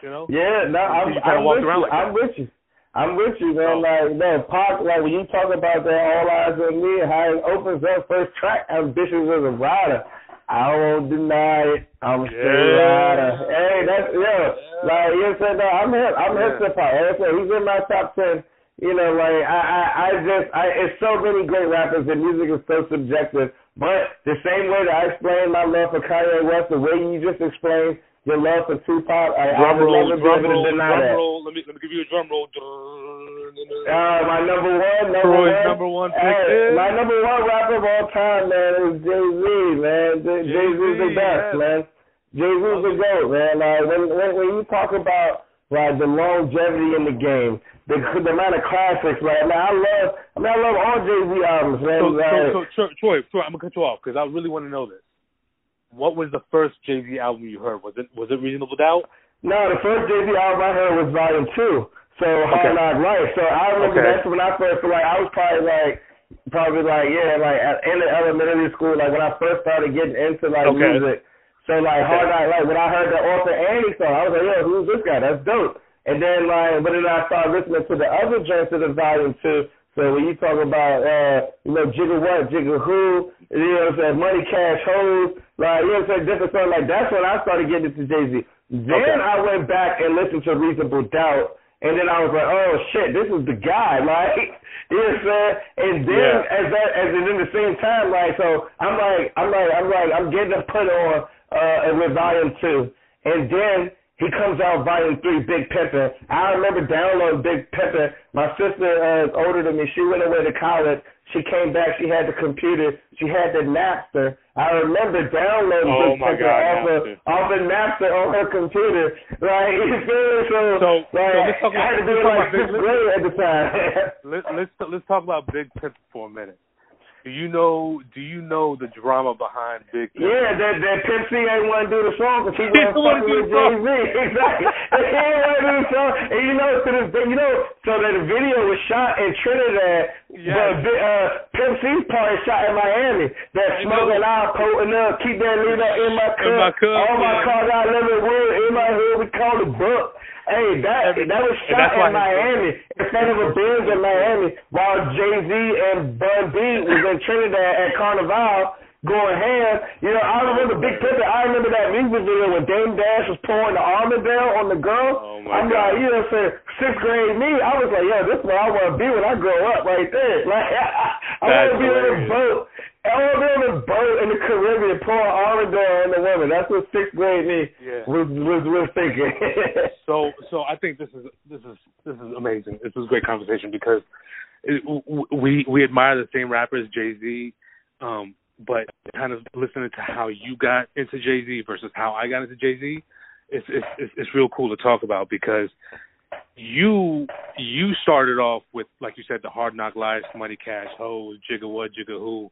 You know? Yeah, no, I'm, You I'm with you. like I'm with you. I'm with you, man. Oh. Like, no, Pac, like, when you talk about that All Eyez on Me how it opens up first track, ambitious as a rider, I won't deny it. I'm still a Yeah. rider. Hey, that's, yeah. Like, you said, no, I'm hip. I'm hip Yeah. to Pac. Like I said, he's in my top 10. You know, like, I, I, I just, I, it's so many great rappers and music is so subjective. But the same way that I explained my love for Kanye West, the way you just explained your love for Tupac, I, I Drum would roll, never be drum able to deny drum that. roll. Let me let me give you a drum roll. Uh, my number one, number Troy's one, number one pick hey, is? my number one rapper of all time, man, is Jay Z, man. Jay Z's the best, yes. man. Jay Z's the goat, man. Like when, when when you talk about like the longevity in the game, the the amount of classics, like man, I love, I mean, I love all Jay Z albums, man. So, like, so, so, Troy, Troy, I'm gonna cut you off because I really want to know this. What was the first Jay Z album you heard? Was it was it Reasonable Doubt? No, the first Jay Z album I heard was Volume Two. So Hard Okay. Knock Life. So I remember Okay. that's when I first like I was probably like probably like yeah like at, in the elementary school like when I first started getting into like Okay. music. So like Okay. Hard Life when I heard the Arthur Annie song I was like yo who's this guy that's dope. And then like but then I started listening to the other joints of the Volume Two. So when you talk about uh you know Jigga What Jigga Who you know what I'm saying Money Cash Hoes like you know what I'm saying different songs like that's when I started getting into Jay Z. Then Okay. I went back and listened to Reasonable Doubt, and then I was like, oh shit, this is the guy, like you know what I'm saying? And then Yeah. as that as in the same time, like so I'm like I'm like I'm like I'm getting a put on uh and with volume two. And then he comes out volume three, Big Pepper. I remember downloading Big Pepper. My sister uh, is older than me. She went away to college. She came back. She had the computer. She had the Napster. I remember downloading Oh, Big my Pepper God, off of Napster. off of Napster on her computer. Like you feel me? So, So- like, so let's talk I had to about- be in let's talk like about Big- sixth grade at the time. Let, let's let's talk about Big Pimp for a minute. Do you know Do you know the drama behind Big Pimp? Yeah, that that Pimp C ain't want to do the song because he wasn't wanna do with the Jay. Z. Exactly. he didn't want to do the song, and you know to this day, you know, so that the video was shot in Trinidad, Yes. but uh, Pimp C's part is shot in Miami. That I smoking out, potent up, keep that lead up in my cup. In my cup, All my yeah. cars out living wood in my hood. We call it book. Hey, that that was shot in Miami in front of a Benz in Miami, while Jay Z and Bun B was in Trinidad at Carnival going ham. You know, I remember Big Pippa. I remember that music video when Dame Dash was pouring the Armadale on the girl. Oh, my I'm God. like, you know, what I'm saying sixth grade me. I was like, yo, this is what I want to be when I grow up, right there. Like, I want to be on a boat. I want to on a boat in the Caribbean pouring Armadale on the women. That's what sixth grade me Yeah. was was was thinking. So so I think this is this is this is amazing. This is a great conversation because it, we we admire the same rappers, Jay Z, um, but kind of listening to how you got into Jay Z versus how I got into Jay Z, it's, it's it's it's real cool to talk about because you you started off with like you said the Hard Knock Lives, Money Cash, Hoes, Jigga What, Jigga Who,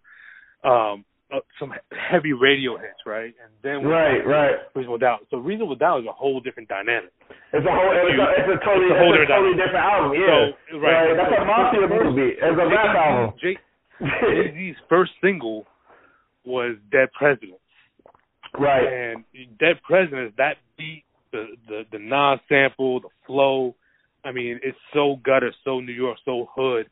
um, uh, some heavy radio hits, right? And then we Right, right. Reasonable Doubt. So Reasonable Doubt is a whole different dynamic. It's a whole, it's a, it's a totally, It's a whole it's a totally different album. Yeah, So, right. That's a mafia movie. It's a rap album. Jay Z's first single was Dead Presidents. right. And Dead Presidents, that beat, the the the Nas sample, the flow, I mean, it's so gutter, so New York, so hood.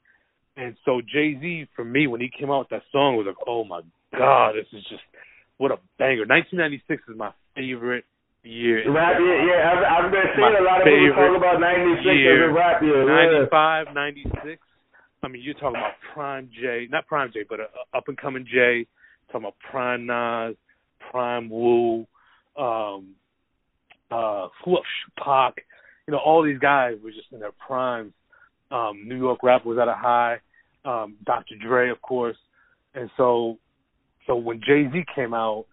And so Jay Z, for me, when he came out with that song, was like, oh my god, this is just what a banger. 1996 is my favorite year. Rap, hip-hop. yeah, yeah. I've, I've been seeing a lot of people talk about '96 year. as a rap year. Yeah. 95, 96. I mean, you're talking about Prime J, not Prime J, but a, up and coming J. Talking about Prime Nas, Prime Wu, um, uh, Pac. You know, all these guys were just in their primes. Um, New York rap was at a high. Um, Dr. Dre, of course, and so, so when Jay Z came out,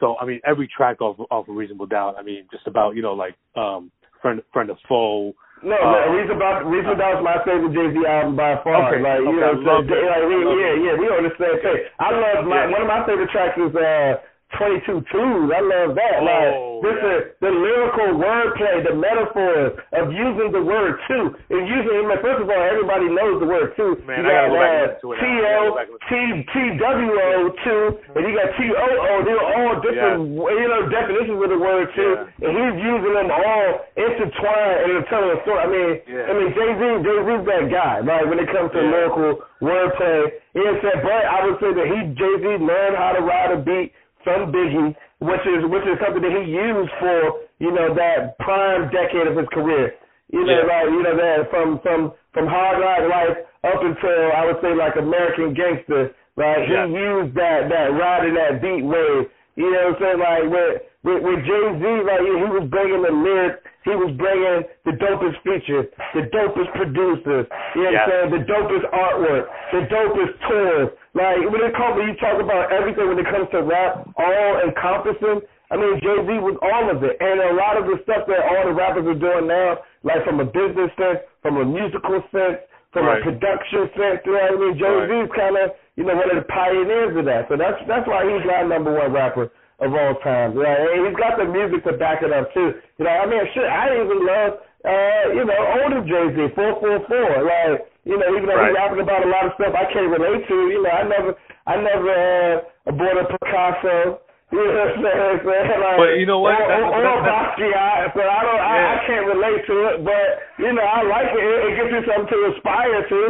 so I mean, every track off off of Reasonable Doubt. I mean, just about you know like um, friend friend of foe. No, Uh, no, Reason about Reason Doubt's my favorite Jay Z album by far. Okay, like you okay, know, so, like yeah, yeah, we on the same. I love my Yeah. one of my favorite tracks is uh. 22 twos. I love that. Oh, like this yeah. is the lyrical wordplay, the metaphors of using the word two. And using I mean, first of all, everybody knows the word two. Man, you got go uh, to it now. T I gotta O go back and T T W O two, and you got T O O. They're all different, you know, definitions of the word two, Yeah. and he's using them all intertwined and in telling a story. I mean, Yeah. I mean, Jay Z, Jay Z's that guy, right? When it comes to Yeah. lyrical wordplay, what I'm? But I would say that he, Jay Z, learned how to ride a beat from Biggie, which is which is something that he used for, you know, that prime decade of his career. You know, Yeah. like you know that from from from Hard Knock Life up until I would say like American Gangster, right? Yeah. He used that that riding that beat wave. You know what I'm saying? Like with with, with Jay Z, like he was bringing the lyrics, he was bringing the dopest features, the dopest producers. You know what Yeah. I'm saying? The dopest artwork, the dopest tours. Like when it comes, when you talk about everything when it comes to rap, all encompassing. I mean, Jay Z was all of it, and a lot of the stuff that all the rappers are doing now, like from a business sense, from a musical sense, from Right. a production sense, you know what I mean? Jay Z's kind of, you know, one of the pioneers of that. So that's that's why he's my number one rapper of all time. Right? And he's got the music to back it up too. You know, I mean, shit, I even love, uh, you know, older Jay Z, four four four. Like, you know, even though Right. he's rapping about a lot of stuff I can't relate to. You know, I never, I never uh, bought a Picasso. You know what I'm saying? Like, But you know what? Or, That's- or, or that's- Basquiat. So I don't, I, I can't relate to it. But you know, I like it. It, it gives you something to aspire to.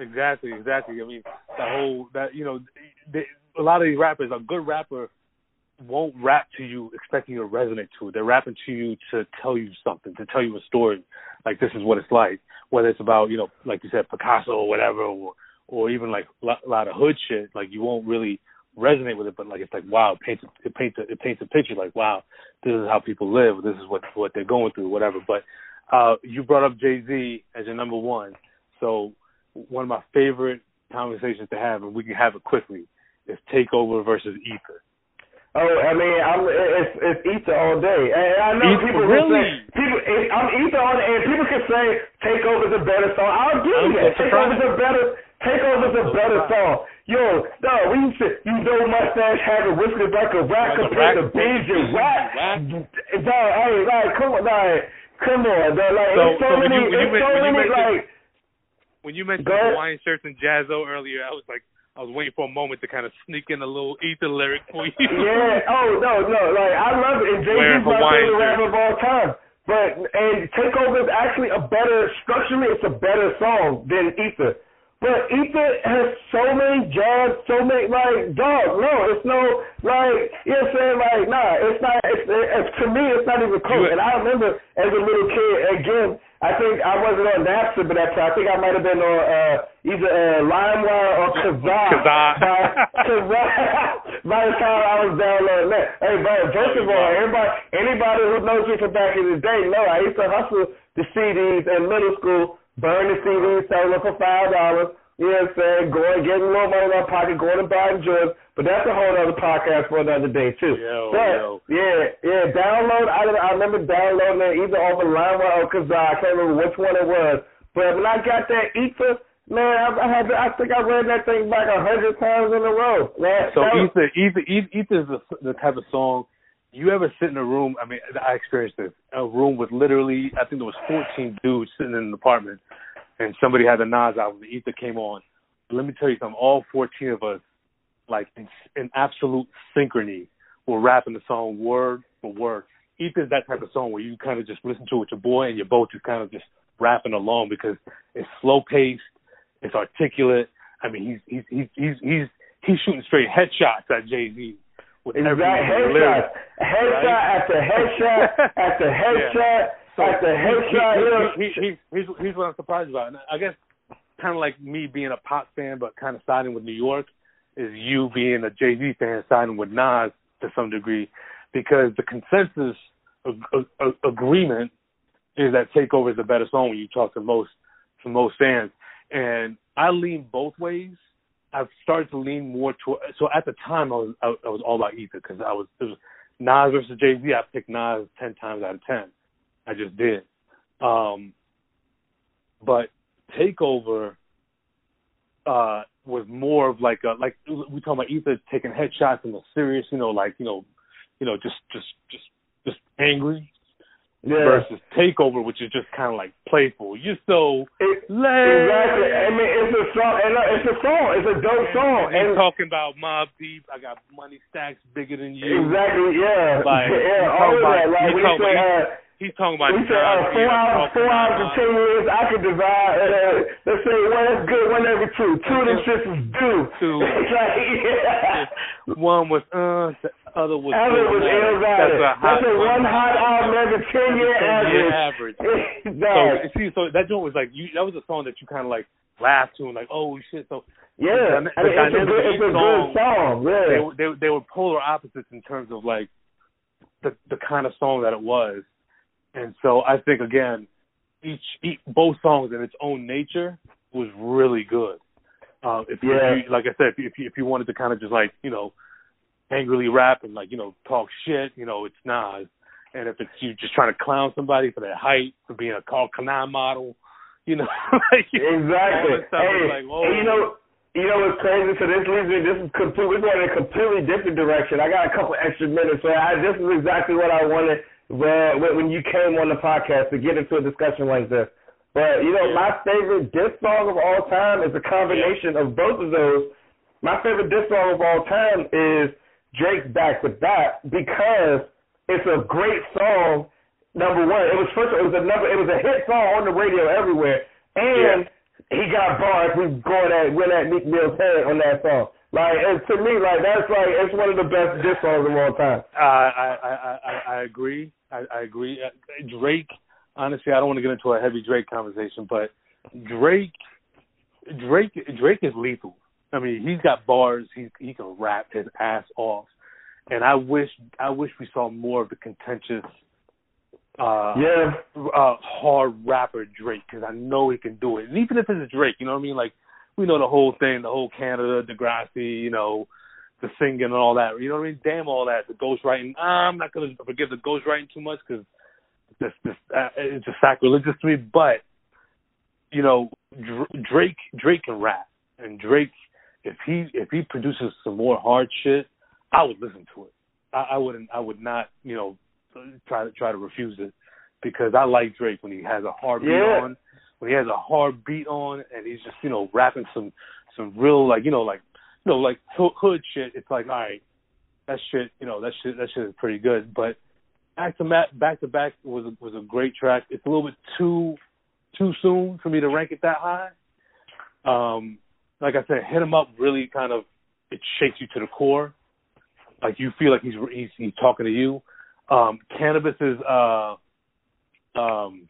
Exactly, exactly. I mean, the whole that you know, they, a lot of these rappers, a good rapper won't rap to you expecting you to resonate to it. They're rapping to you to tell you something, to tell you a story. Like this is what it's like. Whether it's about you know, like you said, Picasso or whatever, or or even like a lot of hood shit. Like you won't really resonate with it, but like it's like wow, it paints it paints a, it paints a picture. Like wow, this is how people live. This is what what they're going through, whatever. But uh you brought up Jay Z as your number one, so one of my favorite conversations to have, and we can have it quickly, is Takeover versus Ether. Oh, I mean, I'm it's it's Ether all day, and I know Ether, people really? say people. I'm Ether all day, and people can say Takeover's a better song. I'll give you that. Takeover's a better. Takeover's a so better song. Yo, no, we used to, you know, mustache having whiskers like a rat Like a compared to rat. beans and whack. Dog, hey, like, come on, like, come on, dog. Like, So- it's so, so when many, you- when you it's so men- when you many, mentioned- like. When you mentioned. Hawaiian shirts and Jaz-O earlier, I was like, I was waiting for a moment to kind of sneak in a little Ether lyric for you. Yeah. Oh no, no. Like I love it. And Jay-Z's my favorite rapper of all time. But and Takeover is actually a better structurally, it's a better song than Ether. But Ether has so many jabs, so many like dog. No, it's no like you know what I'm saying. Like nah, it's not. It's, it's to me, it's not even close. And I remember as a little kid again. I think I wasn't on Napster, but that time I think I might have been on uh, either uh, LimeWire or Kazaa. Kazaa. By, Kazaa. by the time I was downloading that. Hey, but first of all, everybody, anybody who knows me from back in the day, know I used to hustle the CDs in middle school, burn the CDs, sell them for five dollars. You know what I'm saying? Going, getting a little money in my pocket, going and buying drugs. But that's a whole other podcast for another day too. Yo, but yo. yeah, yeah, download. I, I remember downloading it either off of LimeWire or Kazaa. I can't remember which one it was. But when I got that Ether, man, I, I had. To, I think I read that thing back a hundred times in a row. Man, So was- Ether, Ether, Ether, Ether is the, the type of song. You ever sit in a room? I mean, I experienced this. A room with literally, I think there was 14 dudes sitting in an apartment, and somebody had the Nas album. The Ether came on. Let me tell you something. All 14 of us, like in, in absolute synchrony, were rapping the song word for word. Ether is that type of song where you kind of just listen to it with your boy, and you're both just kind of just rapping along because it's slow paced, it's articulate. I mean, he's he's he's he's he's, he's shooting straight headshots at Jay Z with every headshot, headshot right? after headshot after headshot So after headshot. he, he, he, here's, here's what I'm surprised about. And I guess kind of like me being a pop fan, but kind of siding with New York, is you being a Jay Z fan siding with Nas to some degree, because the consensus ag- ag- ag- agreement is that Takeover is a better song when you talk to most to most fans, and I lean both ways. I've started to lean more toward. So at the time, I was I, I was all about Ether because I was it was Nas versus Jay Z. I picked Nas ten times out of ten. I just did. Um, but Takeover uh, was more of like a like we talking about Ether taking headshots and the serious, you know, like you know, you know, just just just just angry yeah. versus Takeover, which is just kind of like playful. You're so It-. Exactly. I mean, it's a song. And uh, it's a song. It's a dope song. And And talking about Mobb Deep. I got money stacks bigger than you. exactly, yeah, Like, yeah, all of that. about- Like you when he talking said, about- uh, He's talking about we said uh, Nas four hours, four hours and ten years. I could divide. Uh, let's say one that's good, one every two. Two of them shits is due. Two. It's like, yeah. One was uh, the other was Other was. Illmatic. That's a hot That's a one hot album every ten year average. average. So see, so that joint was like you. That was a song that you kind of like laughed to and like, oh shit. So yeah, the I mean, it's a good, it's a each good song. they Yeah. were- they they were polar opposites in terms of like the the kind of song that it was, and so I think again, each, each both songs in its own nature was really good. Uh, if, you- Yeah. you, like I said, if you, if you if you wanted to kind of just like you know angrily rap and like you know talk shit, you know it's Nas. And if it's you just trying to clown somebody for their height, for being a Karl Kani model, you know, like Exactly. stuff Hey, like, whoa. and you know, you know what's crazy? So this leads me. This is complete. We're going in a completely different direction. I got a couple extra minutes, so I, this is exactly what I wanted when, when you came on the podcast to get into a discussion like this. But you know, Yeah. my favorite diss song of all time is a combination of both of those. My favorite diss song of all time is Drake's Back with That because it's a great song. Number one, it was first. It was a number. It was a hit song on the radio everywhere, and he got bars. We going at went at Meek Mill's head on that song. Like and to me, like that's like it's one of the best diss songs of all time. Uh, I, I I I agree. I, I agree. Uh, Drake. Honestly, I don't want to get into a heavy Drake conversation, but Drake, Drake, Drake is lethal. I mean, he's got bars. He he can rap his ass off, and I wish I wish we saw more of the contentious, uh, Yeah. uh, hard rapper Drake because I know he can do it. And even if it's Drake, you know what I mean? Like we know the whole thing, the whole Canada, Degrassi, you know, the singing and all that. You know what I mean? Damn all that. The ghostwriting. I'm not gonna forgive the ghostwriting too much because this this uh, it's just sacrilegious to me. But you know, Dr- Drake Drake can rap, and Drake if he if he produces some more hard shit, I would listen to it. I, I wouldn't. I would not. You know, try to try to refuse it because I like Drake when he has a hard beat Yeah. on, when he has a hard beat on, and he's just you know rapping some some real like you know like you know like hood shit. It's like all right, that shit you know that shit that shit is pretty good. But back to back back to back was a, was a great track. It's a little bit too too soon for me to rank it that high. Um, like I said, hit him up really kind of it shakes you to the core. Like you feel like he's he's, he's talking to you. Um, Canibus is uh um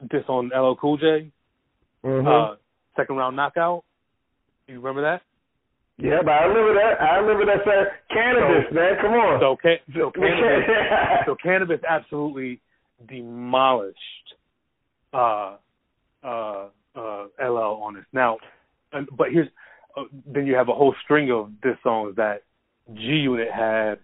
this on LL Cool J, hmm uh second round knockout. You remember that? Yeah, but I remember that. I remember that Canibus, So- man. Come on. So, ca- so Canibus so Canibus absolutely demolished uh uh uh LL on this. Now but here's uh, then you have a whole string of diss songs that G Unit had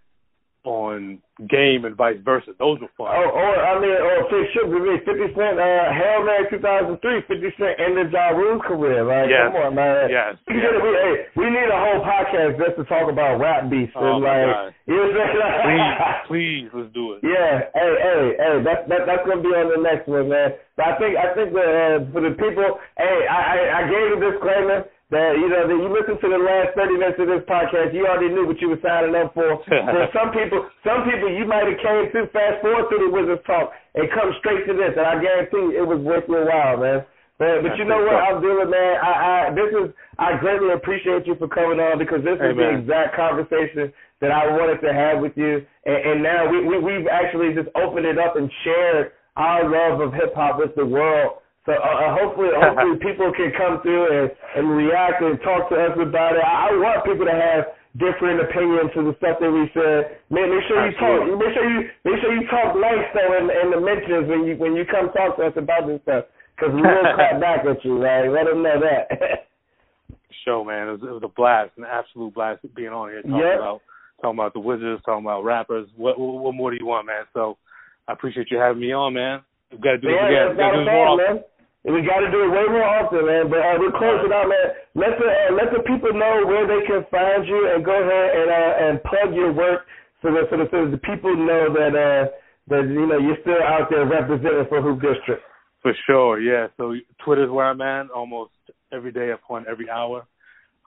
on Game and vice versa. Those were fun. Oh, or I mean, or Fifty Cent, with me, Fifty Cent, uh, Hail Mary 2003, Fifty Cent ended Ja Rule's career. Like, Yes. come on, man. Yes. We, get we, hey, we need a whole podcast just to talk about rap beefs. Oh, and my like. You know what I'm saying? please, please, let's do it. Yeah, hey, hey, hey, that's that, that's gonna be on the next one, man. But I think I think that uh, for the people, hey, I, I I gave a disclaimer that you know that you listen to the last thirty minutes of this podcast, you already knew what you were signing up for. for some people, some people you might have came to fast forward through the Wizards talk and come straight to this, and I guarantee it was worth your while, man. But, but you know what, Abdullah, man, I, I this is I greatly appreciate you for coming on because this is the exact conversation that I wanted to have with you, and, and now we, we we've actually just opened it up and shared our love of hip hop with the world. So uh, uh, hopefully, hopefully people can come through and, and react and talk to us about it. I, I want people to have different opinions to the stuff that we said. Man, make sure you talk. Absolutely. Make sure you make sure you talk nice though in, in the mentions when you when you come talk to us about this stuff because we will clap back at you. Right? Let them know that. show, man. It was, it was a blast, an absolute blast being on here talking Yep. about talking about the Wizards, talking about rappers. What, what what more do you want, man? So I appreciate you having me on, man. We've got to do this Yeah, again. that's We've got to do this more problem, often. man. We got to do it way more often, man. But uh, we're closing out, man. Let the uh, let the people know where they can find you, and go ahead and uh, and plug your work so that so that, so that the people know that uh, that you know you're still out there representing for Hoop District. For sure, yeah. So Twitter's where I'm at almost every day upon every hour.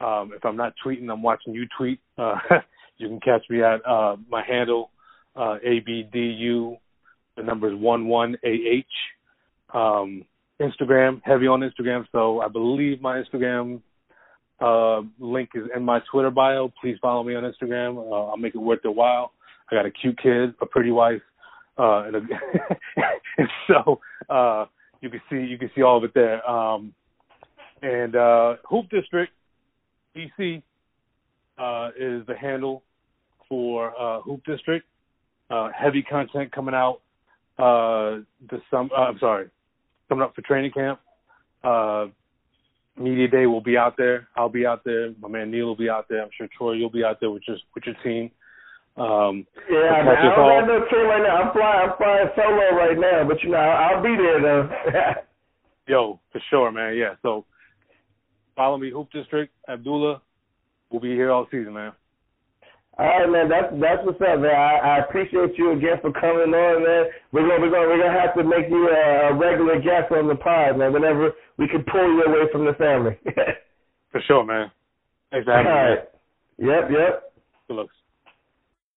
Um, if I'm not tweeting, I'm watching you tweet. Uh, you can catch me at uh, my handle, uh, ABDU. The number is one one AH. Um, Instagram, heavy on Instagram. So I believe my Instagram uh, link is in my Twitter bio. Please follow me on Instagram. Uh, I'll make it worth their while. I got a cute kid, a pretty wife, uh, and, a, and so uh, you can see you can see all of it there. Um, and uh, Hoop District DC uh, is the handle for uh, Hoop District. Uh, heavy content coming out uh, this sum. Uh, I'm sorry, coming up for training camp. Uh, Media Day will be out there. I'll be out there. My man Neil will be out there. I'm sure Troy, you'll be out there with your with your team. Um, Yeah, man, I us don't have no team right now. I'm flying. I'm flying solo right now, but you know I'll, I'll be there though. Yo, for sure, man. Yeah. So follow me, Hoop District, Abdullah. We'll be here all season, man. All right, man. That's that's what's up, man. I, I appreciate you again for coming on, man. We're gonna we're gonna we're gonna have to make you a, a regular guest on the pod, man. Whenever we can pull you away from the family. For sure, man. Thanks for All me. right. Yep, yep. Good looks.